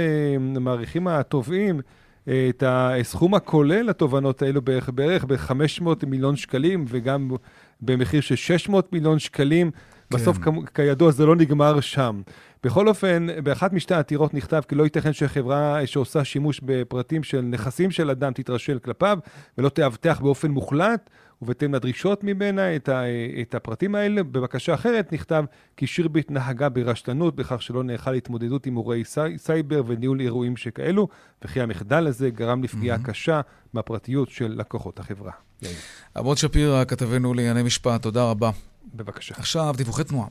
מעריכים התובעים את הסכום הכולל לתובענות האלו בערך, בערך ב-500 מיליון שקלים, וגם במחיר של 600 מיליון שקלים. כן. בסוף, כידוע, זה לא נגמר שם. בכל אופן, באחת משתי העתירות נכתב כי לא ייתכן שחברה שעושה שימוש בפרטים של נכסים של אדם תתרשל כלפיו ולא תאבטח באופן מוחלט ובהתאם לדרישות ממנה את, ה, את הפרטים האלה. בבקשה אחרת נכתב כי שירביט נהגה ברשלנות בכך שלא נערכה להתמודדות עם אירועי סי, סייבר וניהול אירועים שכאלו, וכי המחדל הזה גרם לפגיעה mm-hmm. קשה בפרטיות של לקוחות החברה. עמוד שפירא, כתבנו לענייני משפט, תודה רבה. בבקשה. עכשיו, דיווחי תנועה.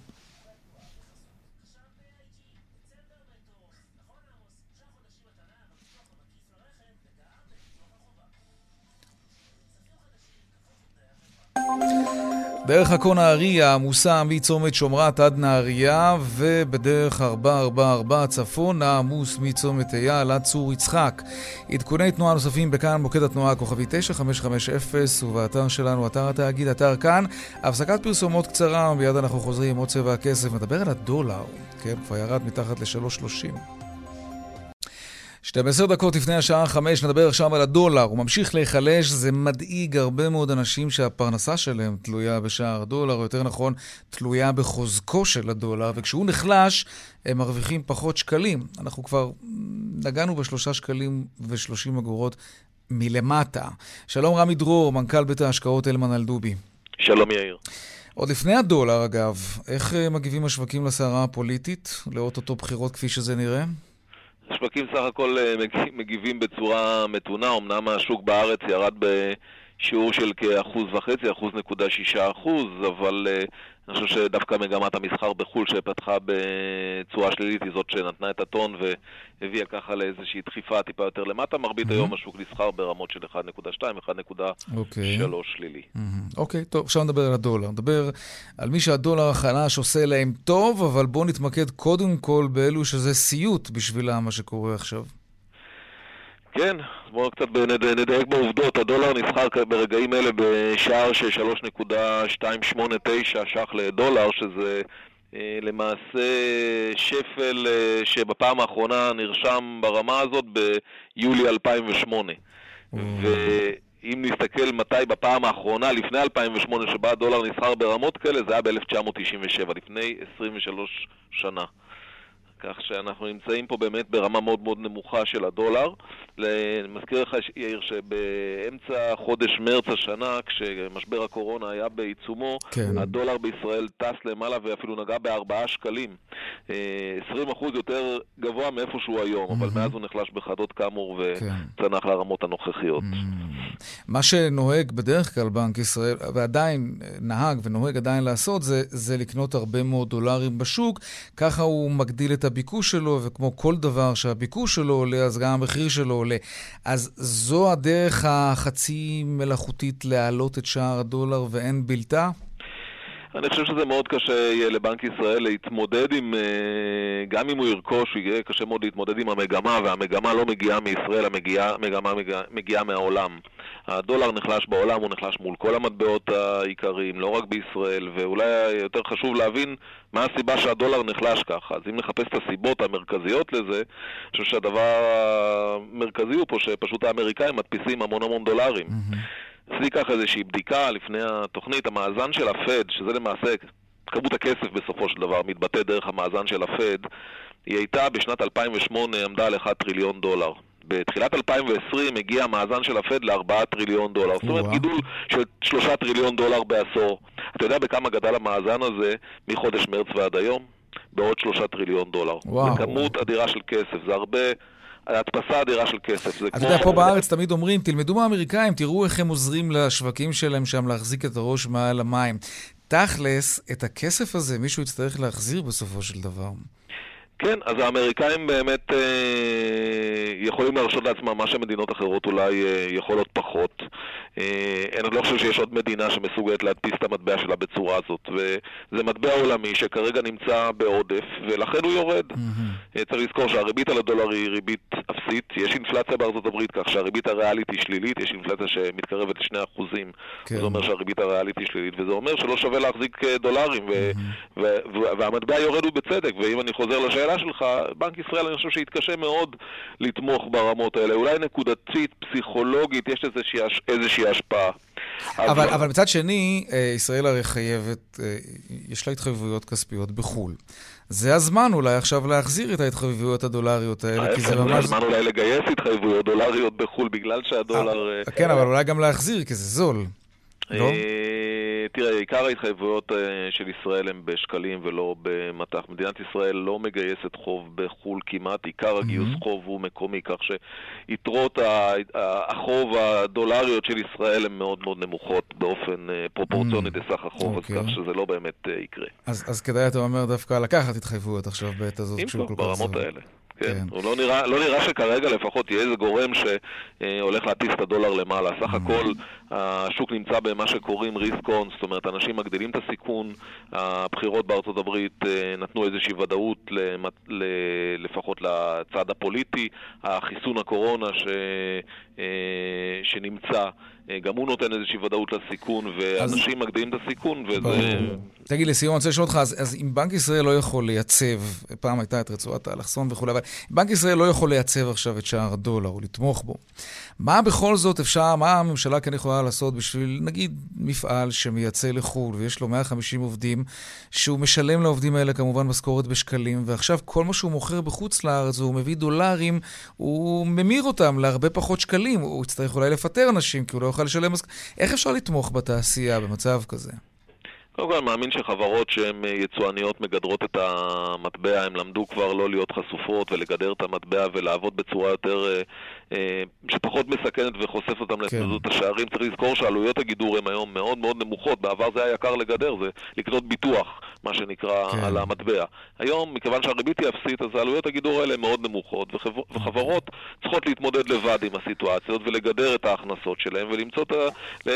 דרך עכו נהריה עמוסה מצומת שומרת עד נהריה ובדרך 444 צפון העמוס מצומת אייל עד צור יצחק. עדכוני תנועה נוספים בכאן מוקד התנועה הכוכבי 9550 ובאתר שלנו, אתר התאגיד, אתר כאן. הפסקת פרסומות קצרה, מיד אנחנו חוזרים עם עוד צבע הכסף. מדבר על הדולר, כן, כבר ירד מתחת ל-3.30. 12 דקות לפני השעה 5 נדבר עכשיו על הדולר. הוא ממשיך להיחלש, זה מדאיג הרבה מאוד אנשים שהפרנסה שלהם תלויה בשער הדולר, או יותר נכון, תלויה בחוזקו של הדולר, וכשהוא נחלש, הם מרוויחים פחות שקלים. אנחנו כבר נגענו בשלושה שקלים ושלושים אגורות מלמטה. שלום רמי דרור, מנכ"ל בית ההשקעות הלמן אלדובי. שלום יאיר. עוד לפני הדולר, אגב, איך אה, מגיבים השווקים לסערה הפוליטית, לאו-טו-טו בחירות כפי שזה נראה? השווקים סך הכל אה, מגיבים בצורה מתונה, אמנם השוק בארץ ירד בשיעור של כאחוז וחצי, אחוז נקודה שישה אחוז, אבל אה, אני חושב שדווקא מגמת המסחר בחו"ל שפתחה בצורה שלילית היא זאת שנתנה את הטון והביאה ככה לאיזושהי דחיפה טיפה יותר למטה. מרבית mm-hmm. היום השוק נסחר ברמות של 1.2, 1.3 okay. שלילי. אוקיי, mm-hmm. okay, טוב, עכשיו נדבר על הדולר. נדבר על מי שהדולר החלש עושה להם טוב, אבל בואו נתמקד קודם כל באלו שזה סיוט בשבילם מה שקורה עכשיו. כן, בואו קצת נדייק בעובדות. הדולר נסחר ברגעים אלה בשער של 3.289 ש"ח לדולר, שזה אה, למעשה שפל אה, שבפעם האחרונה נרשם ברמה הזאת ביולי 2008. ואם נסתכל מתי בפעם האחרונה, לפני 2008, שבה הדולר נסחר ברמות כאלה, זה היה ב-1997, לפני 23 שנה. כך שאנחנו נמצאים פה באמת ברמה מאוד מאוד נמוכה של הדולר. אני מזכיר לך, יאיר, שבאמצע חודש מרץ השנה, כשמשבר הקורונה היה בעיצומו, כן. הדולר בישראל טס למעלה ואפילו נגע בארבעה שקלים. 20% אה, יותר גבוה מאיפה שהוא היום, mm-hmm. אבל מאז הוא נחלש בחדות כאמור וצנח כן. לרמות הנוכחיות. Mm-hmm. מה שנוהג בדרך כלל בנק ישראל, ועדיין נהג ונוהג עדיין לעשות, זה, זה לקנות הרבה מאוד דולרים בשוק, ככה הוא מגדיל את הביקוש שלו, וכמו כל דבר שהביקוש שלו עולה, אז גם המחיר שלו עולה. אז זו הדרך החצי מלאכותית להעלות את שער הדולר ואין בלתה? אני חושב שזה מאוד קשה יהיה לבנק ישראל להתמודד עם, אה, גם אם הוא ירכוש, יהיה קשה מאוד להתמודד עם המגמה, והמגמה לא מגיעה מישראל, המגמה מגיעה, מגיעה מהעולם. הדולר נחלש בעולם, הוא נחלש מול כל המטבעות העיקריים, לא רק בישראל, ואולי יותר חשוב להבין מה הסיבה שהדולר נחלש ככה. אז אם נחפש את הסיבות המרכזיות לזה, אני חושב שהדבר המרכזי הוא פה שפשוט האמריקאים מדפיסים המון המון דולרים. Mm-hmm. עשיתי ככה איזושהי בדיקה לפני התוכנית, המאזן של הפד, שזה למעשה כמות הכסף בסופו של דבר מתבטא דרך המאזן של הפד, היא הייתה בשנת 2008, עמדה על 1 טריליון דולר. בתחילת 2020 הגיע המאזן של הפד ל-4 טריליון דולר. זאת אומרת, גידול של 3 טריליון דולר בעשור. אתה יודע בכמה גדל המאזן הזה מחודש מרץ ועד היום? בעוד 3 טריליון דולר. וואו. זה כמות אדירה של כסף, זה הרבה... הדפסה אדירה של כסף. אתה. יודע, פה בארץ תמיד אומרים, תלמדו מהאמריקאים, תראו איך הם עוזרים לשווקים שלהם שם להחזיק את הראש מעל המים. תכלס, את הכסף הזה מישהו יצטרך להחזיר בסופו של דבר. כן, אז האמריקאים באמת אה, יכולים להרשות לעצמם מה שמדינות אחרות אולי אה, יכולות פחות. אה, אני לא חושב שיש עוד מדינה שמסוגלת להדפיס את המטבע שלה בצורה הזאת. וזה מטבע עולמי שכרגע נמצא בעודף, ולכן הוא יורד. אה, צריך לזכור שהריבית על הדולר היא ריבית אפסית. יש אינפלציה בארצות הברית, כך שהריבית הריאלית היא שלילית, יש אינפלציה שמתקרבת ל-2%. כן. זה אומר שהריבית הריאלית היא שלילית, וזה אומר שלא שווה להחזיק אה, דולרים, ו- ו- ו- והמטבע יורד ובצדק. ואם אני חוזר לשאלה שלך, בנק ישראל, אני חושב שיתקשה מאוד לתמוך ברמות האלה. אולי נקודתית, פסיכולוגית, יש איזושהי, איזושהי השפעה. אבל, אבל מצד שני, אה, ישראל הרי חייבת, אה, יש לה התחייבויות כספיות בחו"ל. זה הזמן אולי עכשיו להחזיר את ההתחייבויות הדולריות האלה, כי זה ממש... הזמן אולי לגייס התחייבויות דולריות בחו"ל, בגלל שהדולר... אה, כן, אבל אולי גם להחזיר, כי זה זול. לא? אה, תראה, עיקר ההתחייבויות אה, של ישראל הם בשקלים ולא במטח. מדינת ישראל לא מגייסת חוב בחו"ל כמעט, עיקר הגיוס חוב הוא מקומי, כך שיתרות החוב הדולריות של ישראל הן מאוד מאוד נמוכות באופן אה, פרופורציוני לסך החוב, אז אוקיי. כך שזה לא באמת יקרה. אז, כדאי, אתה אומר, דווקא לקחת התחייבויות עכשיו בעת הזאת, כשהוא כל כך ברמות. האלה. כן, הוא לא נראה, לא נראה שכרגע לפחות יהיה איזה גורם שהולך להטיס את הדולר למעלה. סך הכל השוק נמצא במה שקוראים risk on, זאת אומרת, אנשים מגדילים את הסיכון, הבחירות בארצות הברית אה, נתנו איזושהי ודאות לפחות לצד הפוליטי, החיסון הקורונה ש... אה, שנמצא, אה, גם הוא נותן איזושהי ודאות לסיכון, ואנשים מגדילים את הסיכון, וזה... תגיד, לסיום, אני רוצה לשאול אותך, אז, אז אם בנק ישראל לא יכול לייצב, פעם הייתה את רצועת האלכסון וכולי, אבל בנק ישראל לא יכול לייצב עכשיו את שער הדולר או לתמוך בו, מה בכל זאת אפשר, מה הממשלה כן יכולה לעשות בשביל, נגיד, מפעל שמייצא לחו"ל ויש לו 150 עובדים, שהוא משלם לעובדים האלה כמובן משכורת בשקלים, ועכשיו כל מה שהוא מוכר בחוץ לארץ והוא מביא דולרים, הוא ממיר אותם להרבה פחות שקלים, הוא יצטרך אולי לפטר אנשים כי הוא לא יוכל לשלם... מס- איך אפשר לתמוך בתעשייה במצב כזה? קודם כל, אני מאמין שחברות שהן אה, יצואניות מגדרות את המטבע, הן למדו כבר לא להיות חשופות ולגדר את המטבע ולעבוד בצורה יותר, אה, שפחות מסכנת וחושפת אותם להתמודדות השערים. צריך לזכור שעלויות הגידור הן היום מאוד מאוד נמוכות. בעבר זה היה יקר לגדר, זה לקנות ביטוח, מה שנקרא, כן. על המטבע. היום, מכיוון שהריבית היא אפסית, אז עלויות הגידור האלה הן מאוד נמוכות, וחבר, וחברות צריכות להתמודד לבד עם הסיטואציות ולגדר את ההכנסות שלהן ולמצוא את ה... ל-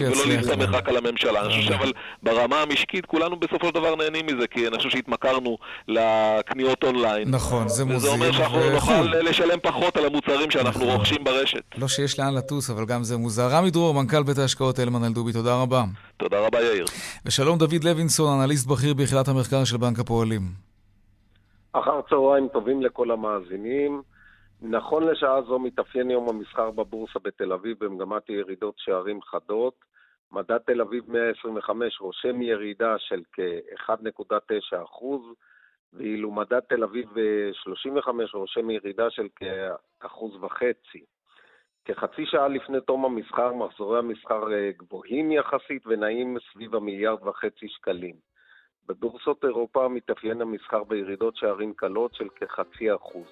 ולא להסתמך. רק על הממשלה. אני חושב שאבל ברמה המשקית כולנו בסופו של דבר נהנים מזה, כי אני חושב שהתמכרנו לקניות אונליין. נכון, זה וזה מוזיל אומר שאנחנו וחו"ל. נוכל לשלם פחות על המוצרים שאנחנו נכון. רוכשים ברשת. לא שיש לאן לטוס, אבל גם זה מוזר. רמי דרור, מנכ"ל בית ההשקעות אלמן אלדובי, תודה רבה. תודה רבה, יאיר. ושלום דוד לוינסון, אנליסט בכיר ביחידת המחקר של בנק הפועלים. אחר צהריים טובים לכל המאזינים. נכון לשעה זו מתאפיין יום המסחר בבורסה בתל אביב במגמת ירידות שערים חדות. מדד תל אביב 125 רושם ירידה של כ-1.9%, ואילו מדד תל אביב 35 רושם ירידה של כ-1.5%. כחצי שעה לפני תום המסחר, מחזורי המסחר אה, גבוהים יחסית ונעים סביב המיליארד וחצי שקלים. בבורסות אירופה מתאפיין המסחר בירידות שערים קלות של כחצי אחוז.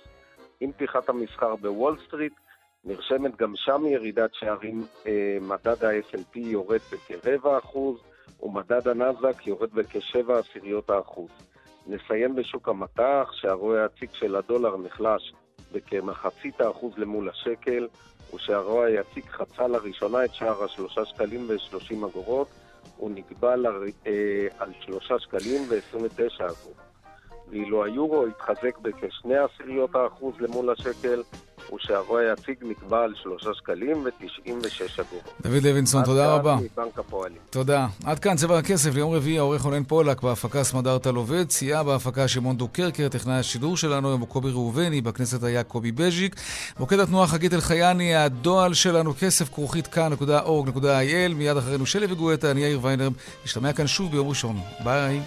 עם פתיחת המסחר בוול סטריט נרשמת גם שם ירידת שערים, אה, מדד ה-SLP יורד בכרבע אחוז ומדד הנסדק יורד בכשבע עשיריות האחוז. נסיים בשוק המטח, שהרוע היציג של הדולר נחלש בכמחצית האחוז למול השקל, ושהרוע היציג חצה לראשונה את שער השלושה שקלים ושלושים אגורות, הוא נקבע ל, אה, על שלושה שקלים ו-29 אגורות. ואילו היורו התחזק בכשני עשיריות האחוז למול השקל, ושהרוע היציג נקבע על שלושה שקלים ו-96 אגורות. דוד לוינסון, תודה רבה. מבנק הפועלים. תודה. עד כאן צבע הכסף ליום רביעי, העורך רונן פולק, בהפקה סמדארטה לובד, סייע בהפקה שמעון דוקרקר, טכנאי השידור שלנו היום הוא קובי ראובני, בכנסת היה קובי בז'יק. מוקד התנועה חגית אלחייני, הדועל שלנו כסף כרוכית כאן.org.il, מיד אחרינו שלי וגואטה, אני יאיר ויינר, נשתמע כאן שוב ביום ראשון. ביי.